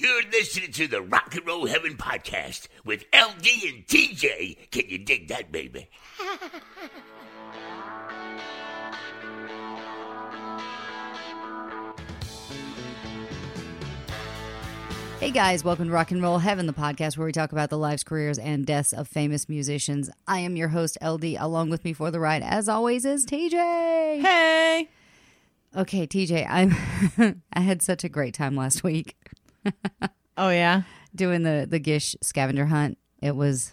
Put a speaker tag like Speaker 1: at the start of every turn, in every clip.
Speaker 1: You're listening to the Rock and Roll Heaven podcast with LD and TJ. Can you dig that, baby?
Speaker 2: Hey guys, welcome to Rock and Roll Heaven, the podcast where we talk about the lives, careers, and deaths of famous musicians. I am your host, LD. Along with me for the ride, as always, is TJ.
Speaker 3: Hey.
Speaker 2: Okay, TJ, I'm I had such a great time last week
Speaker 3: Oh yeah.
Speaker 2: doing the the Gish scavenger hunt. It was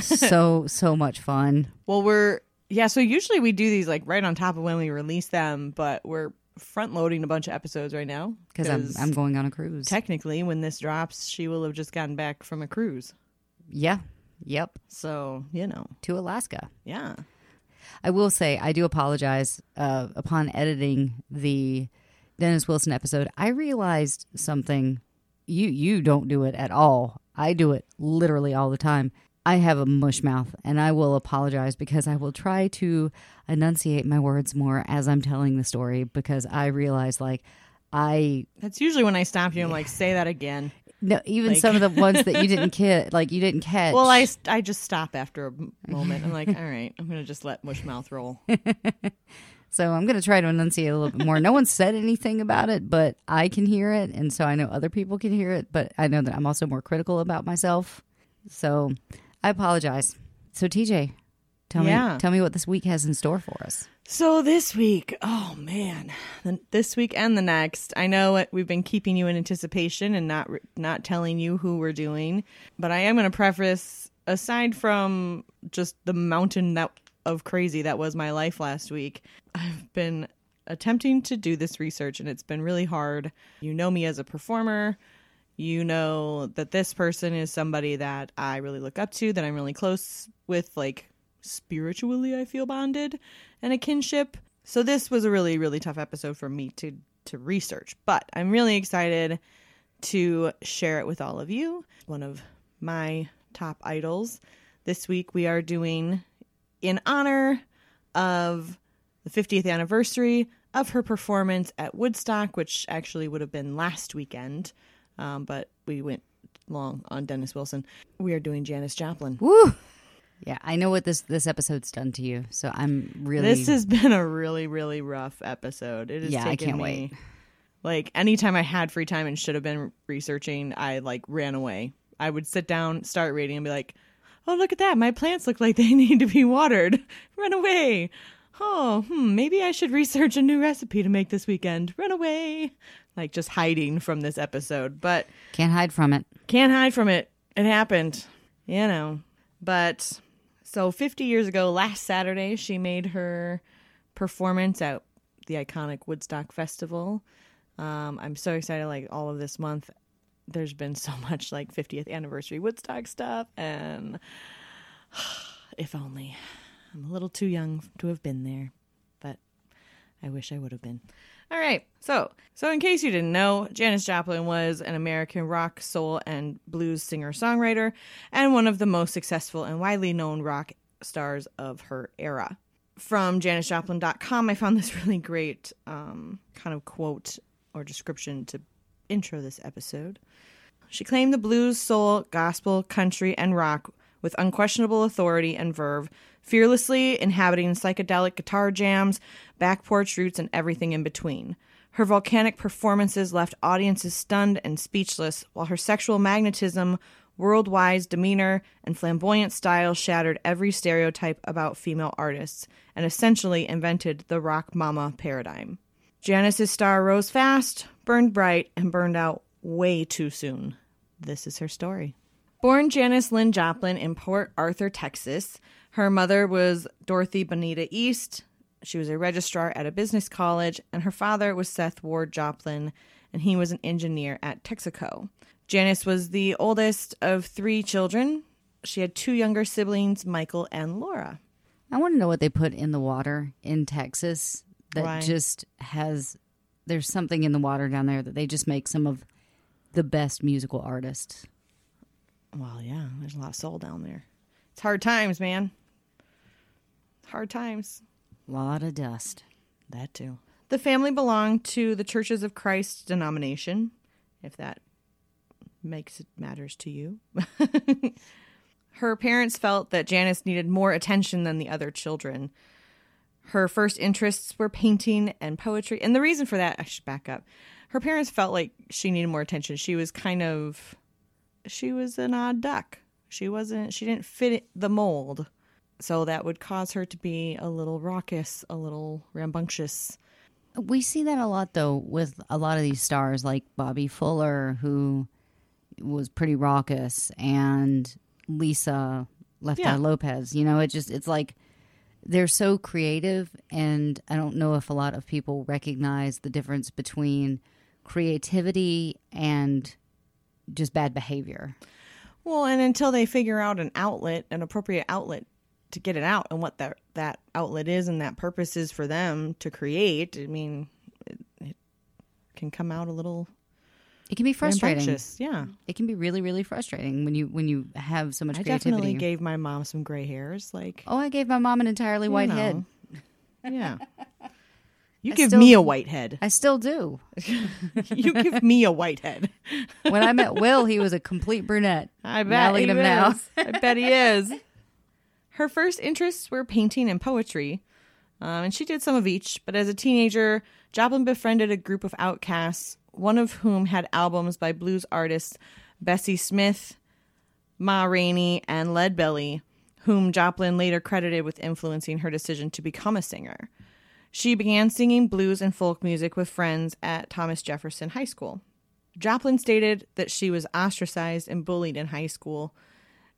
Speaker 2: so so much fun.
Speaker 3: Well, we're yeah. So usually we do these like right on top of when we release them, but we're front loading a bunch of episodes right now
Speaker 2: Because I'm I'm going on a cruise.
Speaker 3: technically when this drops, she will have just gotten back from a cruise.
Speaker 2: yeah. Yep.
Speaker 3: So you know,
Speaker 2: To Alaska.
Speaker 3: yeah.
Speaker 2: I will say I do apologize. Uh, upon editing the Dennis Wilson episode, I realized something. You you don't do it at all. I do it literally all the time. I have a mush mouth, and I will apologize because I will try to enunciate my words more as I'm telling the story because I realize like I
Speaker 3: That's usually when I stop you. I'm like, say that again.
Speaker 2: no even
Speaker 3: Like-
Speaker 2: some of the ones that you didn't catch like you didn't catch.
Speaker 3: Well, I I just stop after a moment. I'm like, all right, I'm gonna just let mush mouth roll.
Speaker 2: So I'm going to try to enunciate a little bit more. No one said anything about it, but I can hear it. And so I know other people can hear it, but I know that I'm also more critical about myself. So I apologize. So TJ, tell
Speaker 3: Yeah.
Speaker 2: me tell me what this week has in store for us.
Speaker 3: So this week, oh man, this week and the next, I know we've been keeping you in anticipation and not not telling you who we're doing, but I am going to preface aside from just the mountain that of crazy that was my life last week, I've been attempting to do this research and it's been really hard. You know me as a performer. You know that this person is somebody that I really look up to, that I'm really close with, like spiritually, I feel bonded and a kinship. So this was a really, really tough episode for me to to research, but I'm really excited to share it with all of you. One of my top idols. This week we are doing in honor of the 50th anniversary of her performance at Woodstock, which actually would have been last weekend, um, but we went long on Dennis Wilson. We are doing Janis Joplin.
Speaker 2: Woo! Yeah, I know what this this episode's done to you. So I'm really
Speaker 3: This has been a really, really rough episode. It has
Speaker 2: Yeah, I can't
Speaker 3: me,
Speaker 2: wait.
Speaker 3: Like anytime I had free time and should have been researching, I like ran away. I would sit down, start reading, and be like, "Oh, look at that! My plants look like they need to be watered. Run away! Oh, hmm, maybe I should research a new recipe to make this weekend. Run away!" Like just hiding from this episode, but
Speaker 2: can't hide from it.
Speaker 3: can't hide from it. It happened, you know. But so 50 years ago, last Saturday, she made her performance at the iconic Woodstock Festival. Um, I'm so excited. Like all of this month, there's been so much like 50th anniversary Woodstock stuff, and if only I'm a little too young to have been there, but I wish I would have been. All right. So, so in case you didn't know, Janis Joplin was an American rock, soul, and blues singer-songwriter and one of the most successful and widely known rock stars of her era. From janisjoplin.com, I found this really great um, kind of quote or description to intro this episode. She claimed the blues, soul, gospel, country, and rock with unquestionable authority and verve, fearlessly inhabiting psychedelic guitar jams, back porch roots, and everything in between. Her volcanic performances left audiences stunned and speechless, while her sexual magnetism, worldwide demeanor, and flamboyant style shattered every stereotype about female artists and essentially invented the rock mama paradigm. Janis's star rose fast, burned bright, and burned out way too soon. This is her story. Born Janis Lynn Joplin in Port Arthur, Texas, her mother was Dorothy Bonita East. She was a registrar at a business college, and her father was Seth Ward Joplin, and he was an engineer at Texaco. Janis was the oldest of three children. She had two younger siblings, Michael and Laura.
Speaker 2: I want to know what they put in the water in Texas that
Speaker 3: Why?
Speaker 2: just has. There's something in the water down there that they just make some of the best musical artists.
Speaker 3: Well, yeah, there's a lot of soul down there. It's hard times, man. Hard times.
Speaker 2: A lot of dust.
Speaker 3: That too. The family belonged to the Churches of Christ denomination, if that makes it matters to you. Her parents felt that Janis needed more attention than the other children. Her first interests were painting and poetry. And the reason for that, I should back up. Her parents felt like she needed more attention. She was kind of she was an odd duck. She wasn't she didn't fit the mold. So that would cause her to be a little raucous, a little rambunctious.
Speaker 2: We see that a lot though with a lot of these stars like Bobby Fuller who was pretty raucous and Lisa Left
Speaker 3: Yeah.
Speaker 2: Eye Lopes. You know, it just it's like they're so creative and I don't know if a lot of people recognize the difference between creativity and just bad behavior.
Speaker 3: Well, and until they figure out an outlet, an appropriate outlet to get it out and what that that outlet is and that purpose is for them to create, I mean, it, it can come out a little
Speaker 2: It can be frustrating.
Speaker 3: Yeah.
Speaker 2: It can be really, really frustrating when you when you have so much
Speaker 3: I
Speaker 2: creativity.
Speaker 3: definitely gave my mom some gray hairs like
Speaker 2: oh, I gave my mom an entirely white
Speaker 3: know.
Speaker 2: head.
Speaker 3: Yeah. You
Speaker 2: I
Speaker 3: give
Speaker 2: still-
Speaker 3: me a white head.
Speaker 2: I still do.
Speaker 3: you give me a white head.
Speaker 2: When I met Will, he was a complete brunette.
Speaker 3: I bet he
Speaker 2: him now.
Speaker 3: is. I bet he is. Her first interests were painting and poetry, um, and she did some of each. But as a teenager, Joplin befriended a group of outcasts, one of whom had albums by blues artists Bessie Smith, Ma Rainey, and Leadbelly, whom Joplin later credited with influencing her decision to become a singer. She began singing blues and folk music with friends at Thomas Jefferson High School. Joplin stated that she was ostracized and bullied in high school.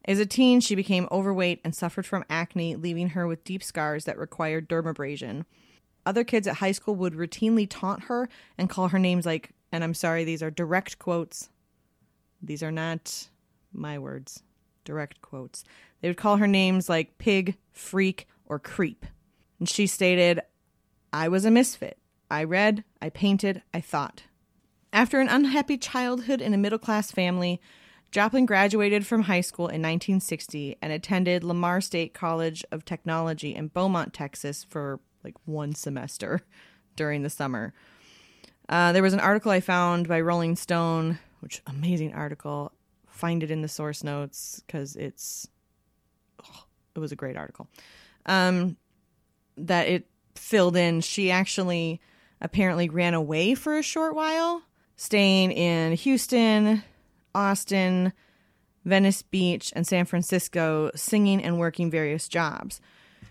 Speaker 3: As a teen, she became overweight and suffered from acne, leaving her with deep scars that required dermabrasion. Other kids at high school would routinely taunt her and call her names like, and I'm sorry, these are direct quotes. These are not my words, direct quotes. They would call her names like pig, freak, or creep. And she stated, I was a misfit. I read, I painted, I thought. After an unhappy childhood in a middle class family, Joplin graduated from high school in 1960 and attended Lamar State College of Technology in Beaumont, Texas for like one semester during the summer. Uh, there was an article I found by Rolling Stone, which amazing article. Find it in the source notes because it's oh, it was a great article. Um, that it filled in. She actually apparently ran away for a short while, staying in Houston, Austin, Venice Beach, and San Francisco, singing and working various jobs.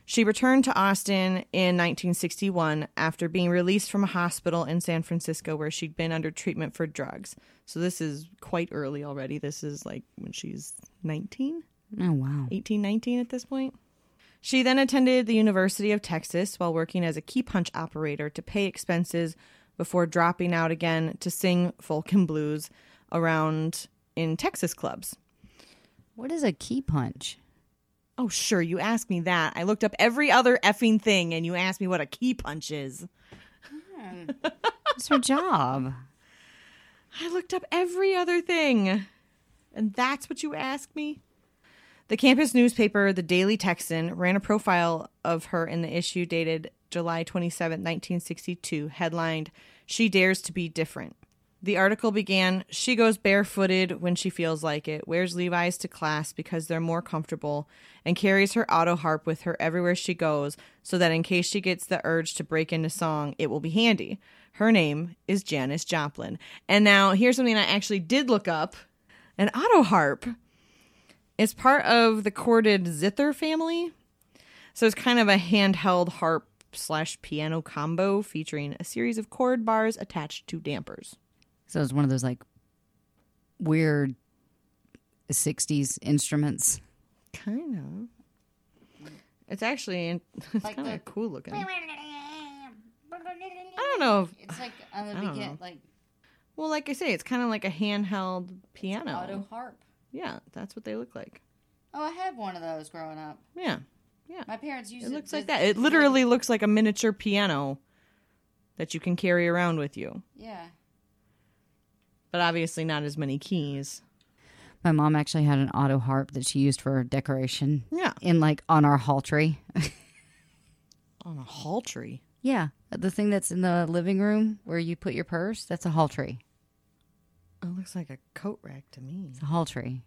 Speaker 3: She returned to Austin in 1961 after being released from a hospital in San Francisco where she'd been under treatment for drugs. So this is quite early already. This is like when she's 19,
Speaker 2: Oh wow.
Speaker 3: 18, 19 at this point. She then attended the University of Texas while working as a key punch operator to pay expenses before dropping out again to sing folk and blues around in Texas clubs.
Speaker 2: What is a key punch?
Speaker 3: Oh, sure, you asked me that. I looked up every other effing thing and you asked me what a key punch is.
Speaker 2: It's her job.
Speaker 3: I looked up every other thing. And that's what you asked me? The campus newspaper, the Daily Texan, ran a profile of her in the issue dated July 27, 1962, headlined, She Dares to Be Different. The article began, She goes barefooted when she feels like it, wears Levi's to class because they're more comfortable, and carries her auto harp with her everywhere she goes so that in case she gets the urge to break into song, it will be handy. Her name is Janis Joplin. And now here's something I actually did look up an auto harp is part of the chorded zither family. So it's kind of a handheld harp slash piano combo featuring a series of chord bars attached to dampers.
Speaker 2: So it's one of those like weird '60s instruments.
Speaker 3: Kind of. It's actually it's kind of cool looking. I don't know. If,
Speaker 2: It's like uh,
Speaker 3: don't know.
Speaker 2: like
Speaker 3: Well, like I say, it's kind of like a handheld piano.
Speaker 2: Auto harp.
Speaker 3: Yeah, that's what they look like.
Speaker 2: Oh, I had one of those growing up.
Speaker 3: Yeah, yeah.
Speaker 2: My parents used
Speaker 3: It
Speaker 2: it.
Speaker 3: looks like that. It literally looks like a miniature piano that you can carry around with you,
Speaker 2: Yeah.
Speaker 3: But obviously not as many keys.
Speaker 2: My mom actually had an auto harp that she used for decoration.
Speaker 3: Yeah.
Speaker 2: In like on our hall tree.
Speaker 3: On a hall tree.
Speaker 2: yeah. The thing that's in the living room where you put your purse, that's a hall tree.
Speaker 3: It looks like a coat rack to me.
Speaker 2: It's a hall tree.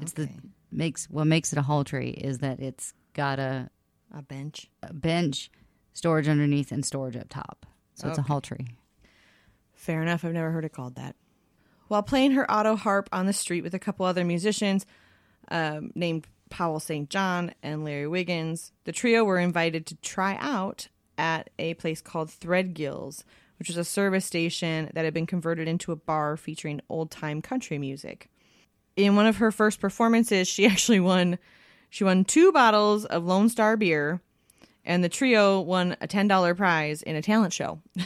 Speaker 2: It's the makes what makes it a hall tree is that it's got a,
Speaker 3: A bench.
Speaker 2: a bench, storage underneath, and storage up top. So it's a hall tree.
Speaker 3: Fair enough. I've never heard it called that. While playing her auto harp on the street with a couple other musicians um, named Powell St. John and Larry Wiggins, the trio were invited to try out at a place called Threadgill's, which was a service station that had been converted into a bar featuring old time country music. In one of her first performances, she actually won she won two bottles of Lone Star beer, and the trio won a ten dollar prize in a talent show.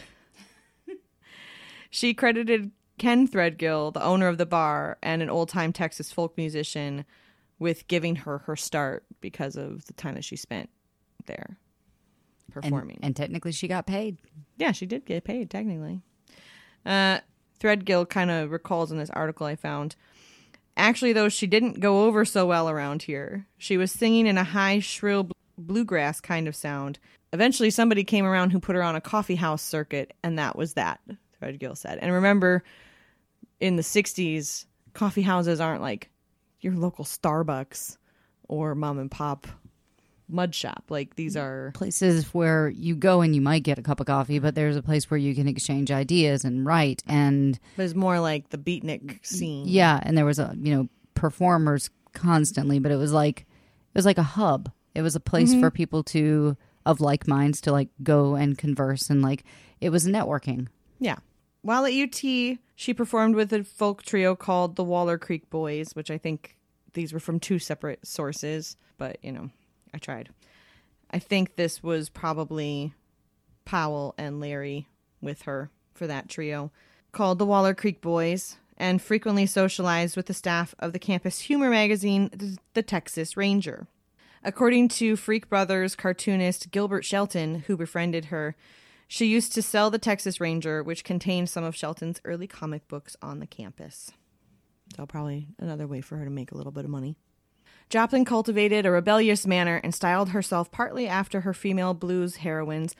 Speaker 3: She credited Ken Threadgill, the owner of the bar and an old time Texas folk musician, with giving her her start because of the time that she spent there
Speaker 2: And,
Speaker 3: performing.
Speaker 2: and technically, she got paid.
Speaker 3: yeah, she did get paid technically. Uh, Threadgill kind of recalls in this article I found. Actually, though, she didn't go over so well around here. She was singing in a high, shrill bl- bluegrass kind of sound. Eventually, somebody came around who put her on a coffee house circuit, and that was that, Threadgill said. And remember, in the 60s, coffee houses aren't like your local Starbucks or mom and pop mud shop. Like, these mm. are.
Speaker 2: Places where you go and you might get a cup of coffee, but there's a place where you can exchange ideas and write and
Speaker 3: But it's more like the beatnik scene.
Speaker 2: yeah, and there was a you know performers constantly, but it was like it was like a hub. It was a place mm-hmm. for people to of like minds to like go and converse and like it was networking.
Speaker 3: Yeah. While at UT, she performed with a folk trio called the Waller Creek Boys, which I think these were from two separate sources, but you know, I tried. I think this was probably Powell and Larry with her for that trio, called the Waller Creek Boys, and frequently socialized with the staff of the campus humor magazine, The- Texas Ranger. According to Freak Brothers cartoonist Gilbert Shelton, who befriended her, she used to sell the Texas Ranger, which contained some of Shelton's early comic books on the campus. So, probably another way for her to make a little bit of money. Joplin cultivated a rebellious manner and styled herself partly after her female blues heroines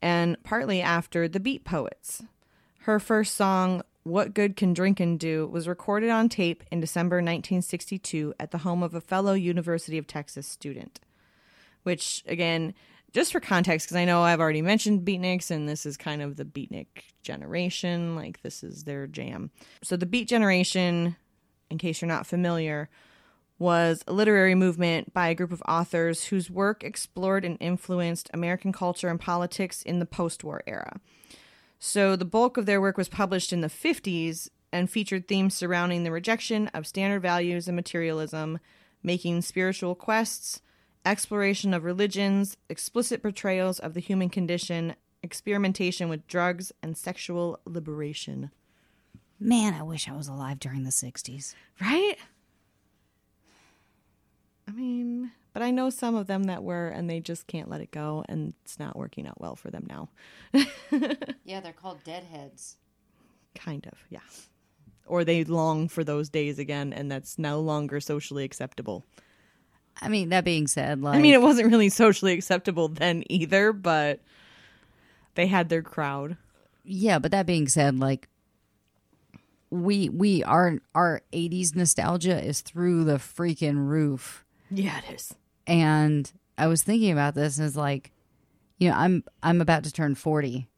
Speaker 3: and partly after the beat poets. Her first song, What Good Can Drinkin' Do, was recorded on tape in December 1962 at the home of a fellow University of Texas student. Which, again, just for context, because I know I've already mentioned beatniks, and this is kind of the beatnik generation. Like, this is their jam. So, the beat generation, in case you're not familiar, was a literary movement by a group of authors whose work explored and influenced American culture and politics in the post war era. So, the bulk of their work was published in the 50s and featured themes surrounding the rejection of standard values and materialism, making spiritual quests, exploration of religions, explicit portrayals of the human condition, experimentation with drugs, and sexual liberation.
Speaker 2: Man, I wish I was alive during the 60s.
Speaker 3: Right? I mean, but I know some of them that were, and they just can't let it go, and it's not working out well for them now.
Speaker 2: Yeah, they're called deadheads.
Speaker 3: Kind of, yeah. Or they long for those days again, and that's no longer socially acceptable.
Speaker 2: I mean, that being said, like
Speaker 3: I mean, it wasn't really socially acceptable then either, but they had their crowd.
Speaker 2: yeah, but that being said, like we we our our 80s nostalgia is through the freaking roof.
Speaker 3: Yeah, it is.
Speaker 2: and I was thinking about this as like, you know, I'm I'm about to turn forty,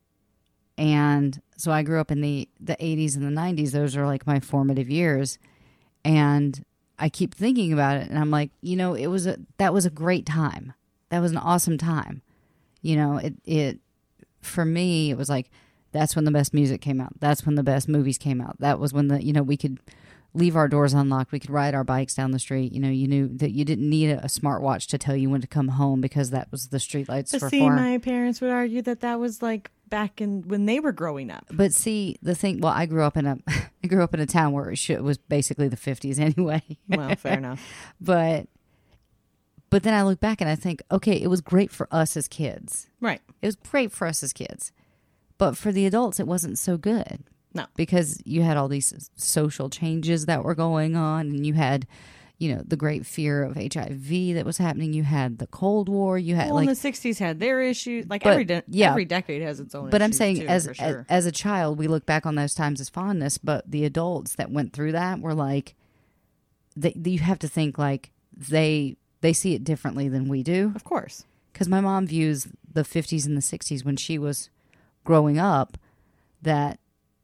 Speaker 2: and so I grew up in the the eighties and the nineties. Those are like my formative years, and I keep thinking about it, and I'm like, you know, it was a that was a great time. That was an awesome time. You know, it it for me it was like that's when the best music came out. That's when the best movies came out. That was when the you know we could leave our doors unlocked. We could ride our bikes down the street. You know, you knew that you didn't need a, a smartwatch to tell you when to come home because that was the streetlights
Speaker 3: But
Speaker 2: were
Speaker 3: see, my parents would argue that that was like back in when they were growing up.
Speaker 2: But see, the thing. Well, I grew up in a, I grew up in a town where it should- was basically the fifties anyway.
Speaker 3: Well, fair enough.
Speaker 2: but, but then I look back and I think, okay, it was great for us as kids.
Speaker 3: Right.
Speaker 2: It was great for us as kids, but for the adults, it wasn't so good.
Speaker 3: No.
Speaker 2: because you had all these social changes that were going on, and you had, you know, the great fear of HIV that was happening. You had the Cold War. You had
Speaker 3: Well,
Speaker 2: like
Speaker 3: in the '60s had their issues. Like
Speaker 2: But,
Speaker 3: every de-
Speaker 2: yeah.
Speaker 3: every decade has its own.
Speaker 2: but I'm saying
Speaker 3: too,
Speaker 2: as,
Speaker 3: for
Speaker 2: as
Speaker 3: sure.
Speaker 2: as a child, we look back on those times as fondness, but the adults that went through that were like, they, you have to think like they they see it differently than we do.
Speaker 3: of course.
Speaker 2: Because my mom views the 50s and the 60s when she was growing up that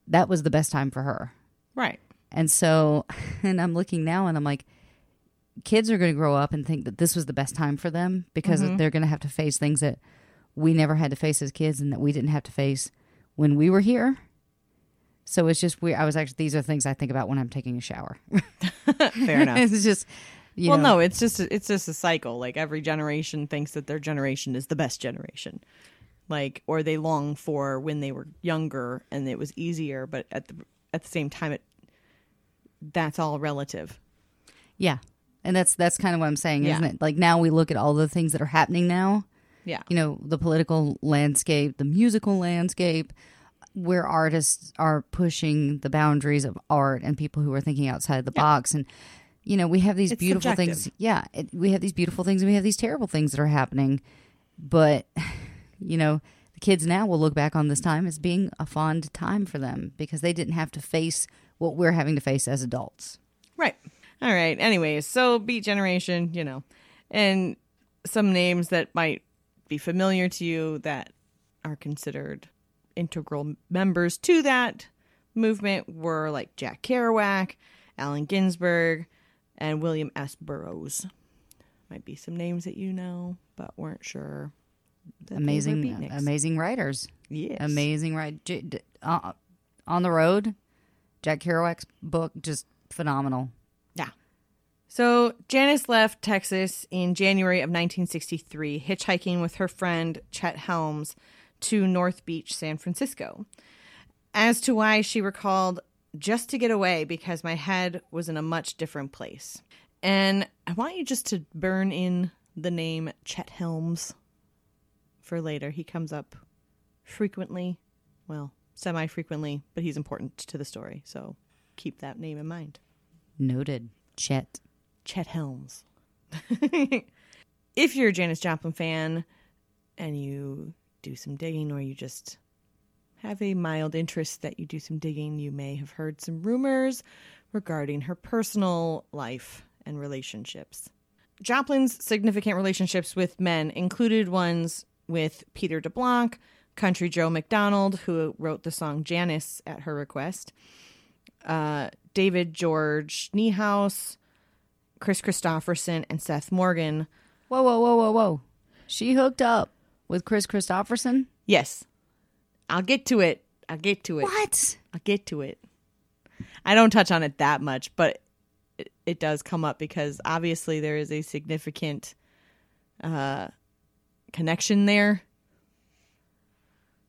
Speaker 2: that was the best time for her.
Speaker 3: Right.
Speaker 2: And so, and I'm looking now and I'm like, kids are going to grow up and think that this was the best time for them because mm-hmm. they're going to have to face things that we never had to face as kids and that we didn't have to face when we were here. So it's just weird. I was actually, these are things I think about when I'm taking a shower.
Speaker 3: Fair enough.
Speaker 2: it's just, you
Speaker 3: well,
Speaker 2: know,
Speaker 3: no, it's just it's just a cycle. Like every generation thinks that their generation is the best generation, like or they long for when they were younger and it was easier. But at the at the same time, it that's all relative.
Speaker 2: yeah. And that's, that's kind of what I'm saying,
Speaker 3: Yeah.
Speaker 2: isn't it? Like now we look at all the things that are happening now
Speaker 3: Yeah,
Speaker 2: you know the political landscape the musical landscape where artists are pushing the boundaries of art and people who are thinking outside the box and you know we have these
Speaker 3: It's
Speaker 2: beautiful
Speaker 3: subjective.
Speaker 2: things yeah it, we have these beautiful things and we have these terrible things that are happening but you know the kids now will look back on this time as being a fond time for them because they didn't have to face what we're having to face as adults
Speaker 3: right. All right. Anyways, so Beat Generation, you know, and some names that might be familiar to you that are considered integral members to that movement were like Jack Kerouac, Allen Ginsberg, and William S. Burroughs. Might be some names that you know, but weren't sure. that they were
Speaker 2: amazing amazing writers
Speaker 3: Yes.
Speaker 2: amazing right uh, on the road jack kerouac's book just phenomenal.
Speaker 3: So Janis left Texas in January of 1963, hitchhiking with her friend Chet Helms to North Beach, San Francisco. As to why she recalled, just to get away because my head was in a much different place. And I want you just to burn in the name Chet Helms for later. He comes up frequently, well, semi frequently, but he's important to the story. So keep that name in mind.
Speaker 2: noted chet
Speaker 3: Chet Helms. if you're a Janis Joplin fan and you do some digging or you just have a mild interest that you do some digging, you may have heard some rumors regarding her personal life and relationships. Joplin's significant relationships with men included ones with Peter DeBlanc, Country Joe McDonald, who wrote the song Janis at her request, uh, David George Niehaus, Kris Kristofferson, and Seth Morgan.
Speaker 2: whoa whoa whoa whoa whoa she hooked up with kris kristofferson
Speaker 3: Yes, I'll get to it. I'll get to it.
Speaker 2: what
Speaker 3: I'll get to it. I don't touch on it that much, but it, it does come up because obviously there is a significant uh, connection there.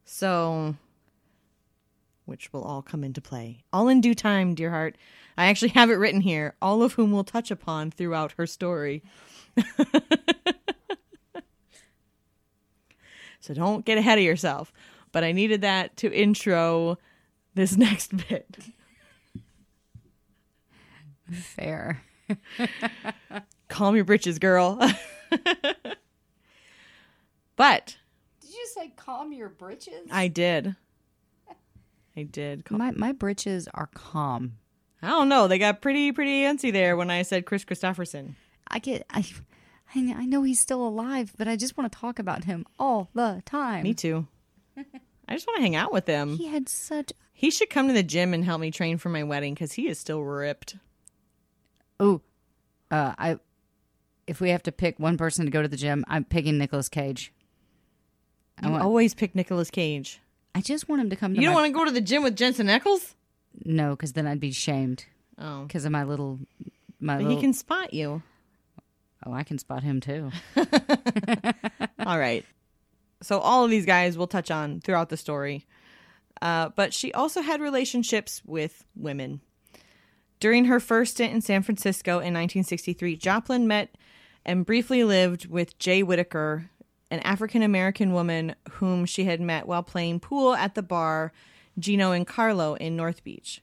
Speaker 3: So, which will all come into play. All in due time, dear heart. I actually have it written here, all of whom we'll touch upon throughout her story. so don't get ahead of yourself. But I needed that to intro this next bit.
Speaker 2: fair
Speaker 3: Calm your britches, girl. but
Speaker 2: did you say calm your britches
Speaker 3: I did. I did. Cal-
Speaker 2: my my britches are calm
Speaker 3: I don't know. They got pretty, pretty antsy there when I said Kris Kristofferson.
Speaker 2: i get i I kn- I know he's still alive, but I just want to talk about him all the time.
Speaker 3: Me too. I just want to hang out with him.
Speaker 2: He had such.
Speaker 3: He should come to the gym and help me train for my wedding because he is still ripped.
Speaker 2: Oh, uh, I. If we have to pick one person to go to the gym, I'm picking Nicolas Cage. I want.
Speaker 3: always pick Nicolas Cage.
Speaker 2: I just want him to come. To
Speaker 3: You don't
Speaker 2: my-
Speaker 3: want to go to the gym with Jensen Ackles?
Speaker 2: No, because then I'd be shamed
Speaker 3: Oh.
Speaker 2: because of my little. My
Speaker 3: But
Speaker 2: little.
Speaker 3: he can spot you.
Speaker 2: Oh, I can spot him too.
Speaker 3: All right. So all of these guys we'll touch on throughout the story. Uh, but she also had relationships with women. During her first stint in San Francisco in 1963, Joplin met and briefly lived with Jae Whitaker, an African American woman whom she had met while playing pool at the bar Gino and Carlo in North Beach.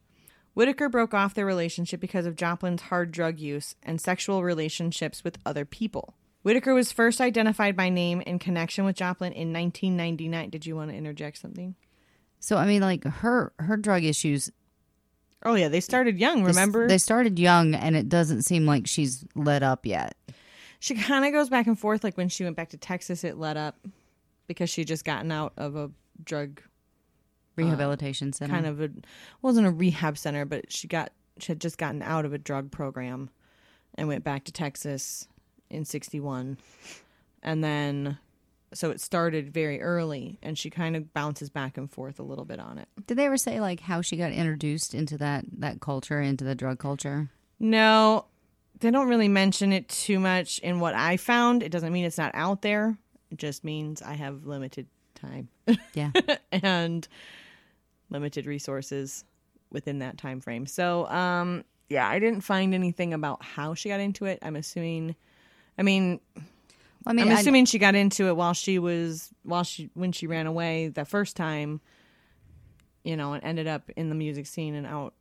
Speaker 3: Whitaker broke off their relationship because of Joplin's hard drug use and sexual relationships with other people. Whitaker was first identified by name in connection with Joplin in 1999. Did you want to interject something?
Speaker 2: So I mean, like her her drug issues.
Speaker 3: Oh yeah, they started young. Remember,
Speaker 2: they started young, and it doesn't seem like she's let up yet.
Speaker 3: She kind of goes back and forth. Like when she went back to Texas, it let up because she just gotten out of a drug uh,
Speaker 2: Rehabilitation center.
Speaker 3: kind of a wasn't a rehab center, but she got she had just gotten out of a drug program and went back to Texas in '61, and then so it started very early, and she kind of bounces back and forth a little bit on it.
Speaker 2: Did they ever say like how she got introduced into that that culture, into the drug culture?
Speaker 3: No, they don't really mention it too much in what I found. It doesn't mean it's not out there. It just means I have limited time
Speaker 2: Yeah.
Speaker 3: and limited resources within that time frame. So, um yeah, I didn't find anything about how she got into it. I'm assuming I mean,
Speaker 2: I mean,
Speaker 3: I'm
Speaker 2: I-
Speaker 3: assuming she got into it while she was while she when she ran away the first time, you know, and ended up in the music scene and out,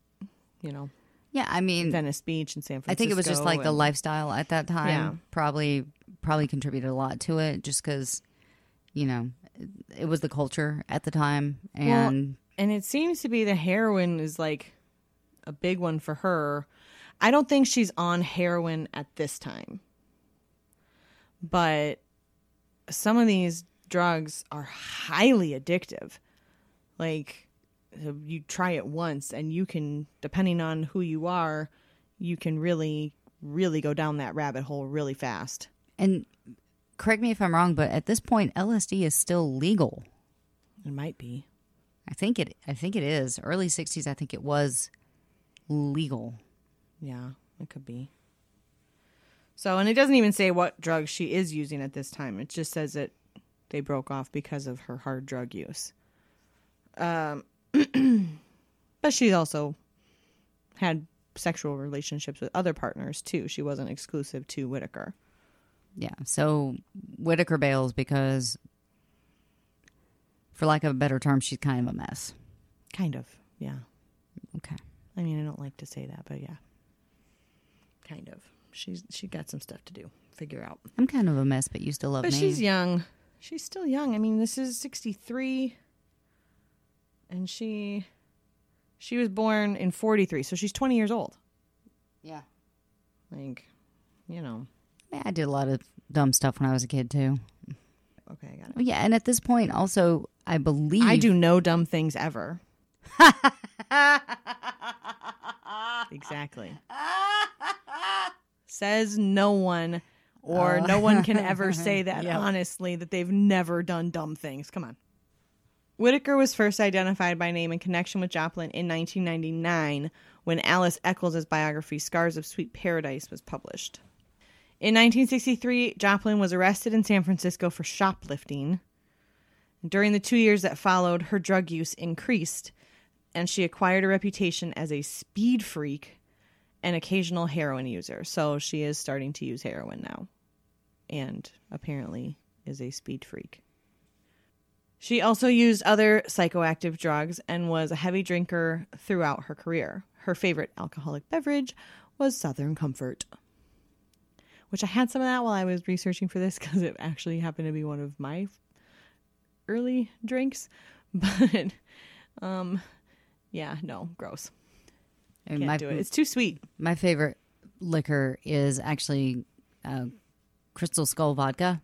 Speaker 3: you know,
Speaker 2: yeah. I mean,
Speaker 3: Venice Beach and San Francisco.
Speaker 2: I think it was just like the lifestyle at that time.
Speaker 3: Yeah.
Speaker 2: Probably probably contributed a lot to it, just because you know it was the culture at the time, and
Speaker 3: and it seems to be the heroin is like a big one for her. I don't think she's on heroin at this time. But some of these drugs are highly addictive. Like you try it once and you can depending on who you are, you can really really go down that rabbit hole really fast.
Speaker 2: and correct me if I'm wrong, but at this point, LSD is still legal.
Speaker 3: It might be.
Speaker 2: I think it. I think it is early '60s. I think it was legal.
Speaker 3: Yeah, it could be. So, and it doesn't even say what drugs she is using at this time. It just says that they broke off because of her hard drug use. Um, but she also had sexual relationships with other partners too. She wasn't exclusive to Whitaker.
Speaker 2: Yeah. So Whitaker bails because, for lack of a better term, she's kind of a mess.
Speaker 3: Kind of, yeah.
Speaker 2: Okay.
Speaker 3: I mean, I don't like to say that, but yeah, kind of. She's she got some stuff to do, figure out.
Speaker 2: I'm kind of a mess, but you still love
Speaker 3: But
Speaker 2: me.
Speaker 3: she's young. She's still young. I mean, this is 63 and she she was born in 43, so she's 20 years old.
Speaker 2: yeah.
Speaker 3: Like, you know.
Speaker 2: Yeah, I did a lot of dumb stuff when I was a kid too.
Speaker 3: Okay, I got it.
Speaker 2: Oh, yeah, and at this point, also, I believe
Speaker 3: I do no dumb things ever. exactly. Says no one or oh. no one can ever say that
Speaker 2: Yep.
Speaker 3: honestly that they've never done dumb things. Come on. Whitaker was first identified by name in connection with Joplin in 1999 when Alice Echols' biography Scars of Sweet Paradise was published. In 1963, Joplin was arrested in San Francisco for shoplifting. During the two years that followed, her drug use increased, and she acquired a reputation as a speed freak and occasional heroin user. So she is starting to use heroin now, and apparently is a speed freak. She also used other psychoactive drugs and was a heavy drinker throughout her career. Her favorite alcoholic beverage was Southern Comfort, which I had some of that while I was researching for this because it actually happened to be one of my early drinks. But, um, yeah, no, gross. Can't
Speaker 2: my,
Speaker 3: do it. It's too sweet.
Speaker 2: my favorite liquor is actually uh, Crystal Skull vodka.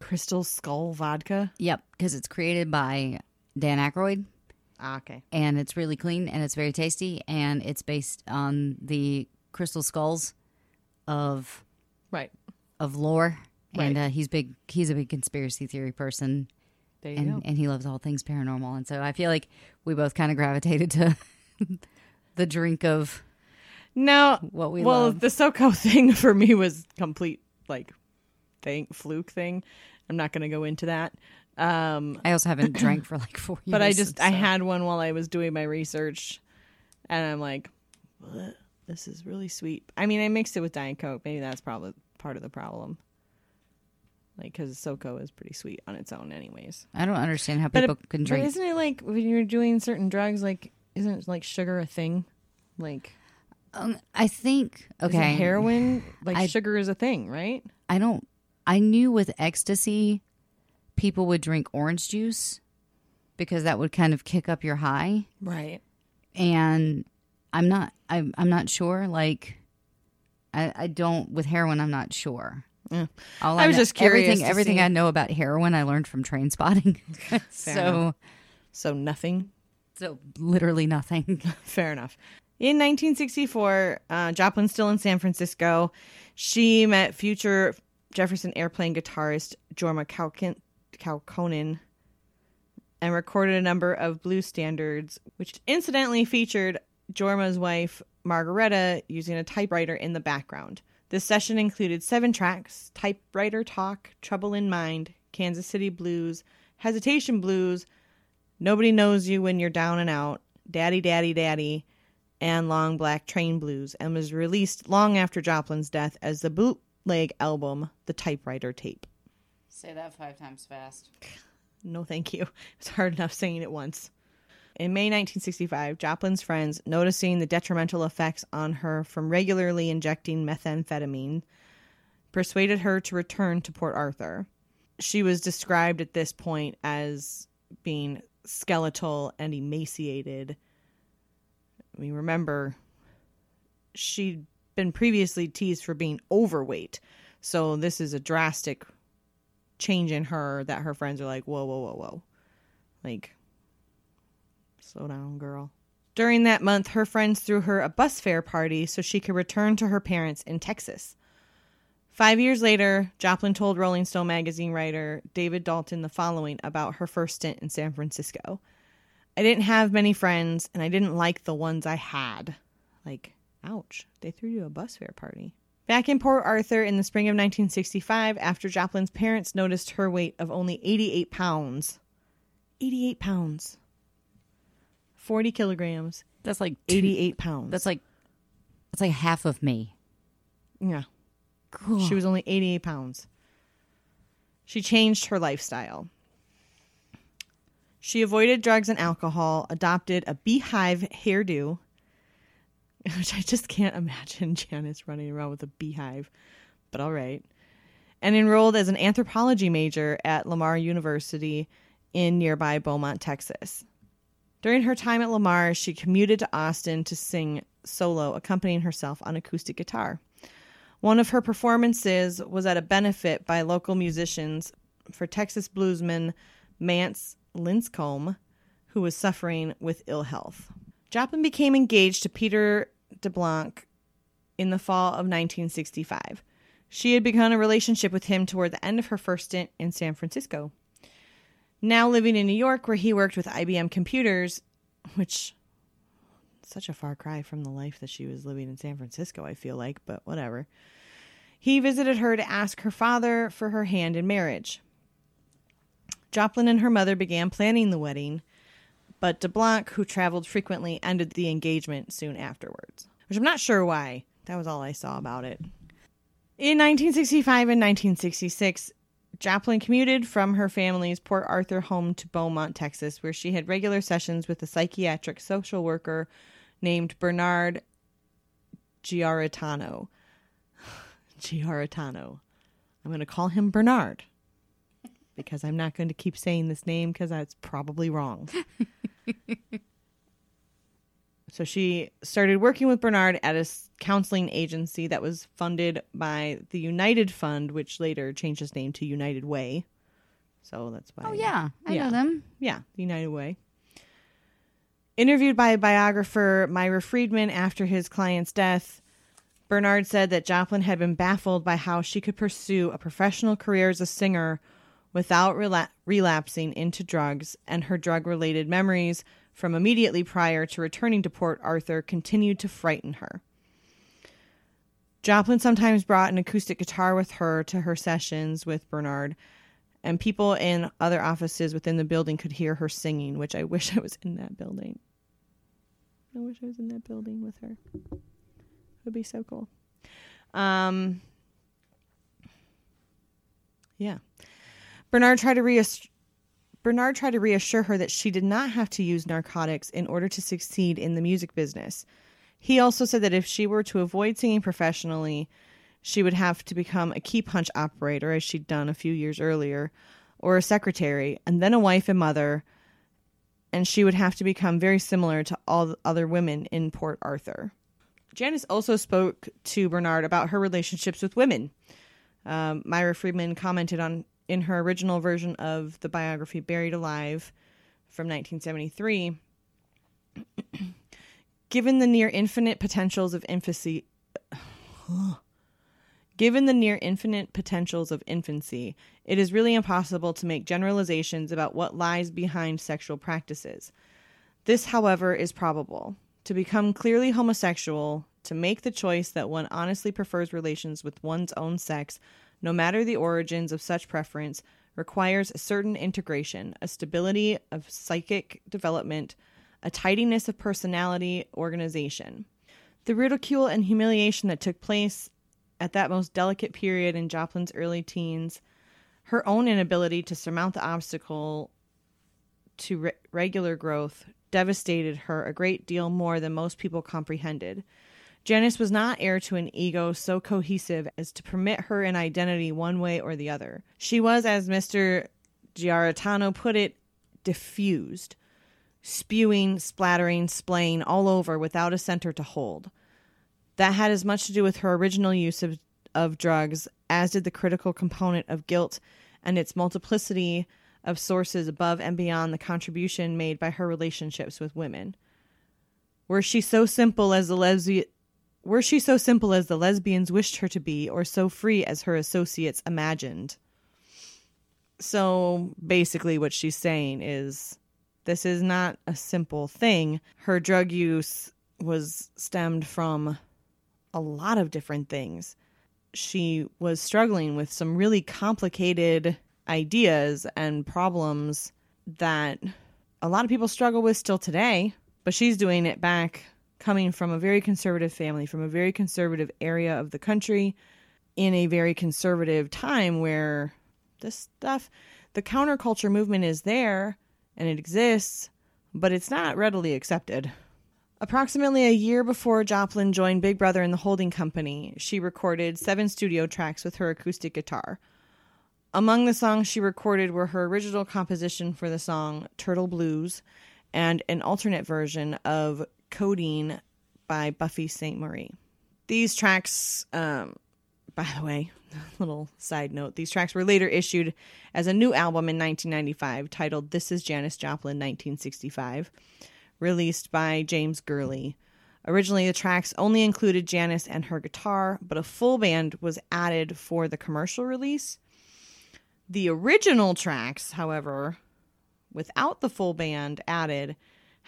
Speaker 3: Crystal Skull vodka.
Speaker 2: Yep, because it's created by Dan Aykroyd.
Speaker 3: Ah, okay.
Speaker 2: and it's really clean and it's very tasty and it's based on the crystal skulls of
Speaker 3: Right.
Speaker 2: of lore and uh, he's big he's a big conspiracy theory person
Speaker 3: There you
Speaker 2: and
Speaker 3: go.
Speaker 2: and he loves all things paranormal and so I feel like we both kind of gravitated to the drink of
Speaker 3: No,
Speaker 2: what we
Speaker 3: well,
Speaker 2: love.
Speaker 3: the SoCo thing for me was complete like thing fluke thing. I'm not going to go into that. Um,
Speaker 2: I also haven't drank for like four years.
Speaker 3: but I just I had one while I was doing my research, and I'm like, "Bleh, this is really sweet. I mean, I mixed it with Diet Coke. Maybe that's probably part of the problem. Like, because SoCo is pretty sweet on its own, anyways.
Speaker 2: I don't understand how
Speaker 3: But,
Speaker 2: people
Speaker 3: it-
Speaker 2: can
Speaker 3: but
Speaker 2: drink.
Speaker 3: isn't it like when you're doing certain drugs? Like, isn't like sugar a thing? Like,
Speaker 2: Um, I think okay.
Speaker 3: heroin like
Speaker 2: I-
Speaker 3: sugar is a thing, right?
Speaker 2: I don't. I knew with ecstasy, people would drink orange juice because that would kind of kick up your high.
Speaker 3: Right.
Speaker 2: And I'm not. I'm. I'm not sure. Like, I. I don't with heroin. I'm not sure. All
Speaker 3: I was
Speaker 2: know-
Speaker 3: just curious
Speaker 2: Everything. Everything. I know about heroin, I learned from Trainspotting. so.
Speaker 3: enough. So nothing.
Speaker 2: So literally nothing.
Speaker 3: Fair enough. In 1964, uh, Joplin's still in San Francisco. She met future Jefferson Airplane guitarist Jorma Kaukonen and recorded a number of blues standards, which incidentally featured Jorma's wife, Margareta, using a typewriter in the background. This session included seven tracks Typewriter Talk, Trouble in Mind, Kansas City Blues, Hesitation Blues, Nobody Knows You When You're Down and Out, Daddy, Daddy, Daddy, and Long Black Train Blues, and was released long after Joplin's death as the bootleg album, The Typewriter Tape.
Speaker 2: Say that five times fast.
Speaker 3: No, thank you. It's hard enough saying it once. In May 1965, Joplin's friends, noticing the detrimental effects on her from regularly injecting methamphetamine, persuaded her to return to Port Arthur. She was described at this point as being skeletal and emaciated. I mean, remember, she'd been previously teased for being overweight. So this is a drastic change in her that her friends are like, whoa, whoa, whoa, whoa. Like, slow down, girl. During that month, her friends threw her a bus fare party so she could return to her parents in Texas. Five years later, Joplin told Rolling Stone magazine writer David Dalton the following about her first stint in San Francisco. I didn't have many friends, and I didn't like the ones I had. Like, ouch, they threw you a bus fare party. Back in Port Arthur in the spring of 1965, after Joplin's parents noticed her weight of only 88 pounds. 88 pounds. 40 kilograms.
Speaker 2: That's like two,
Speaker 3: 88 pounds.
Speaker 2: That's like. That's like half of me.
Speaker 3: Yeah. Cool. She was only 88 pounds. She changed her lifestyle. She avoided drugs and alcohol, adopted a beehive hairdo, which I just can't imagine Janis running around with a beehive, but all right, and enrolled as an anthropology major at Lamar University in nearby Beaumont, Texas. During her time at Lamar, she commuted to Austin to sing solo, accompanying herself on acoustic guitar. One of her performances was at a benefit by local musicians for Texas bluesman Mance Lipscomb, who was suffering with ill health. Joplin became engaged to Peter DeBlanc in the fall of 1965. She had begun a relationship with him toward the end of her first stint in San Francisco. Now living in New York, where he worked with IBM computers, which such a far cry from the life that she was living in San Francisco, I feel like, but whatever. He visited her to ask her father for her hand in marriage. Joplin and her mother began planning the wedding, but DeBlanc, who traveled frequently, ended the engagement soon afterwards. Which I'm not sure why. That was all I saw about it. In 1965 and 1966, Joplin commuted from her family's Port Arthur home to Beaumont, Texas, where she had regular sessions with a psychiatric social worker named Bernard Giarratano. Giarratano. I'm going to call him Bernard because I'm not going to keep saying this name because that's probably wrong. so she started working with Bernard at a counseling agency that was funded by the United Fund, which later changed its name to United Way. So that's why.
Speaker 2: Oh yeah, I
Speaker 3: Yeah.
Speaker 2: know them.
Speaker 3: Yeah, the United Way. Interviewed by biographer Myra Friedman after his client's death, Bernard said that Joplin had been baffled by how she could pursue a professional career as a singer without rela- relapsing into drugs, and her drug related memories from immediately prior to returning to Port Arthur continued to frighten her. Joplin sometimes brought an acoustic guitar with her to her sessions with Bernard, And people in other offices within the building could hear her singing, which I wish I was in that building. I wish I was in that building with her. It would be so cool. Um, yeah. Bernard tried to reassure Bernard tried to reassure her that she did not have to use narcotics in order to succeed in the music business. He also said that if she were to avoid singing professionally, she would have to become a key punch operator, as she'd done a few years earlier, or a secretary, and then a wife and mother, and she would have to become very similar to all the other women in Port Arthur. Janis also spoke to Bernard about her relationships with women. Um, Myra Friedman commented on in her original version of the biography Buried Alive from 1973. Given the near infinite potentials of infancy, given the near infinite potentials of infancy, it is really impossible to make generalizations about what lies behind sexual practices. This, however, is probable. To become clearly homosexual, to make the choice that one honestly prefers relations with one's own sex, no matter the origins of such preference, requires a certain integration, a stability of psychic development, a tidiness of personality organization. The ridicule and humiliation that took place at that most delicate period in Joplin's early teens, her own inability to surmount the obstacle to re- regular growth devastated her a great deal more than most people comprehended. Janis was not heir to an ego so cohesive as to permit her an identity one way or the other. She was, as Mr. Giarratano put it, diffused, spewing, splattering, splaying all over without a center to hold. That had as much to do with her original use of, of drugs as did the critical component of guilt and its multiplicity of sources above and beyond the contribution made by her relationships with women. Were she so simple as the lesbian were she so simple as the lesbians wished her to be, or so free as her associates imagined? So basically, what she's saying is this is not a simple thing. Her drug use was stemmed from a lot of different things. She was struggling with some really complicated ideas and problems that a lot of people struggle with still today, but she's doing it back coming from a very conservative family, from a very conservative area of the country, in a very conservative time where this stuff, the counterculture movement is there and it exists, but it's not readily accepted. Approximately a year before Joplin joined Big Brother in the holding company, she recorded seven studio tracks with her acoustic guitar. Among the songs she recorded were her original composition for the song Turtle Blues and an alternate version of Codeine by Buffy Sainte-Marie. These tracks, um, by the way, little side note, these tracks were later issued as a new album in 1995 titled This is Janis Joplin 1965, released by James Gurley. Originally, the tracks only included Janis and her guitar, but a full band was added for the commercial release. The original tracks, however, without the full band added,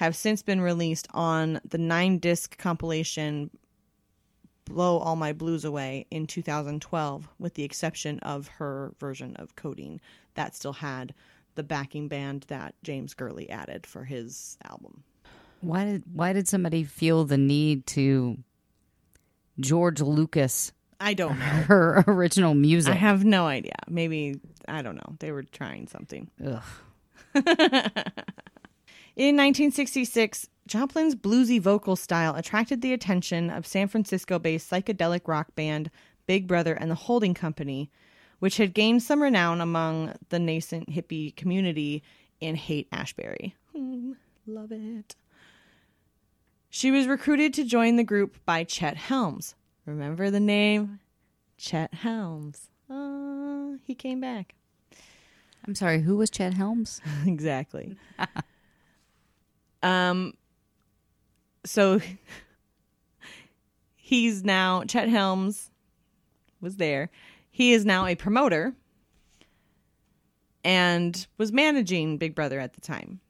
Speaker 3: have since been released on the nine disc compilation Blow All My Blues Away in 2012, with the exception of her version of Codeine. That still had the backing band that James Gurley added for his album.
Speaker 2: Why did why did somebody feel the need to George Lucas
Speaker 3: I don't know.
Speaker 2: her original music?
Speaker 3: I have no idea. Maybe, I don't know. They were trying something.
Speaker 2: Ugh.
Speaker 3: In 1966, Joplin's bluesy vocal style attracted the attention of San Francisco based psychedelic rock band Big Brother and the Holding Company, which had gained some renown among the nascent hippie community in Haight Ashbury. Hmm, love it. She was recruited to join the group by Chet Helms. Remember the name? Chet Helms. Uh, he came back.
Speaker 2: I'm sorry, who was Chet Helms?
Speaker 3: exactly. um so he's now Chet Helms was there. He is now a promoter and was managing Big Brother at the time.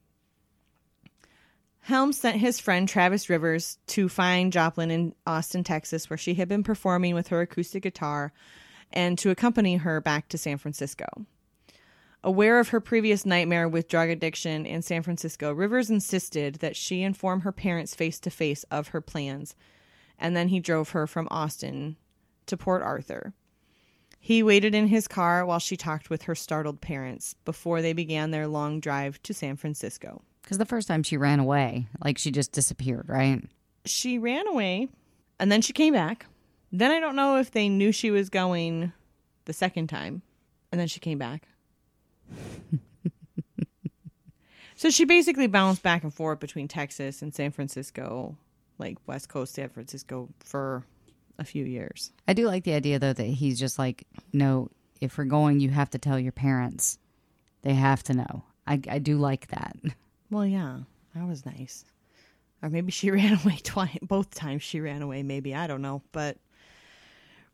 Speaker 3: Helms sent his friend Travis Rivers to find Joplin in Austin, Texas, where she had been performing with her acoustic guitar, and to accompany her back to San Francisco. Aware of her previous nightmare with drug addiction in San Francisco, Rivers insisted that she inform her parents face to face of her plans, and then he drove her from Austin to Port Arthur. He waited in his car while she talked with her startled parents before they began their long drive to San Francisco.
Speaker 2: Because the first time she ran away, like she just disappeared, right?
Speaker 3: She ran away and then she came back. Then I don't know if they knew she was going the second time, and then she came back. So she basically bounced back and forth between Texas and San Francisco, like West Coast San Francisco, for a few years.
Speaker 2: I do like the idea though that he's just like, no, if we're going, you have to tell your parents. They have to know. I, I do like that.
Speaker 3: Well, yeah, that was nice. Or maybe she ran away twice. Both times she ran away. Maybe I don't know, but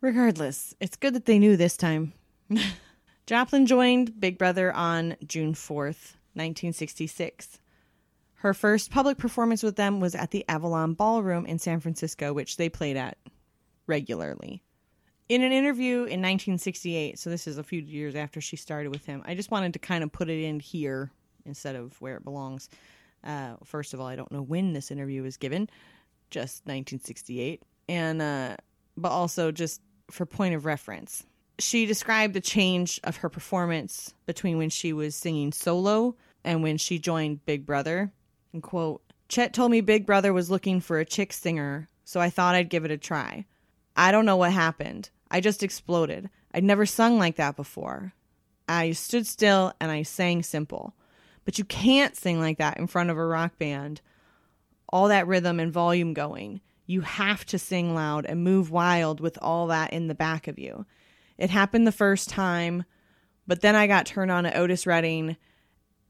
Speaker 3: regardless, it's good that they knew this time. Joplin joined Big Brother on June 4th, 1966. Her first public performance with them was at the Avalon Ballroom in San Francisco, which they played at regularly. In an interview in 1968, so this is a few years after she started with him, I just wanted to kind of put it in here instead of where it belongs. Uh, first of all, I don't know when this interview was given, just 1968, and uh, but also just for point of reference. She described the change of her performance between when she was singing solo and when she joined Big Brother. And quote, Chet told me Big Brother was looking for a chick singer, so I thought I'd give it a try. I don't know what happened. I just exploded. I'd never sung like that before. I stood still and I sang simple. But you can't sing like that in front of a rock band. All that rhythm and volume going. You have to sing loud and move wild with all that in the back of you. It happened the first time, but then I got turned on at Otis Redding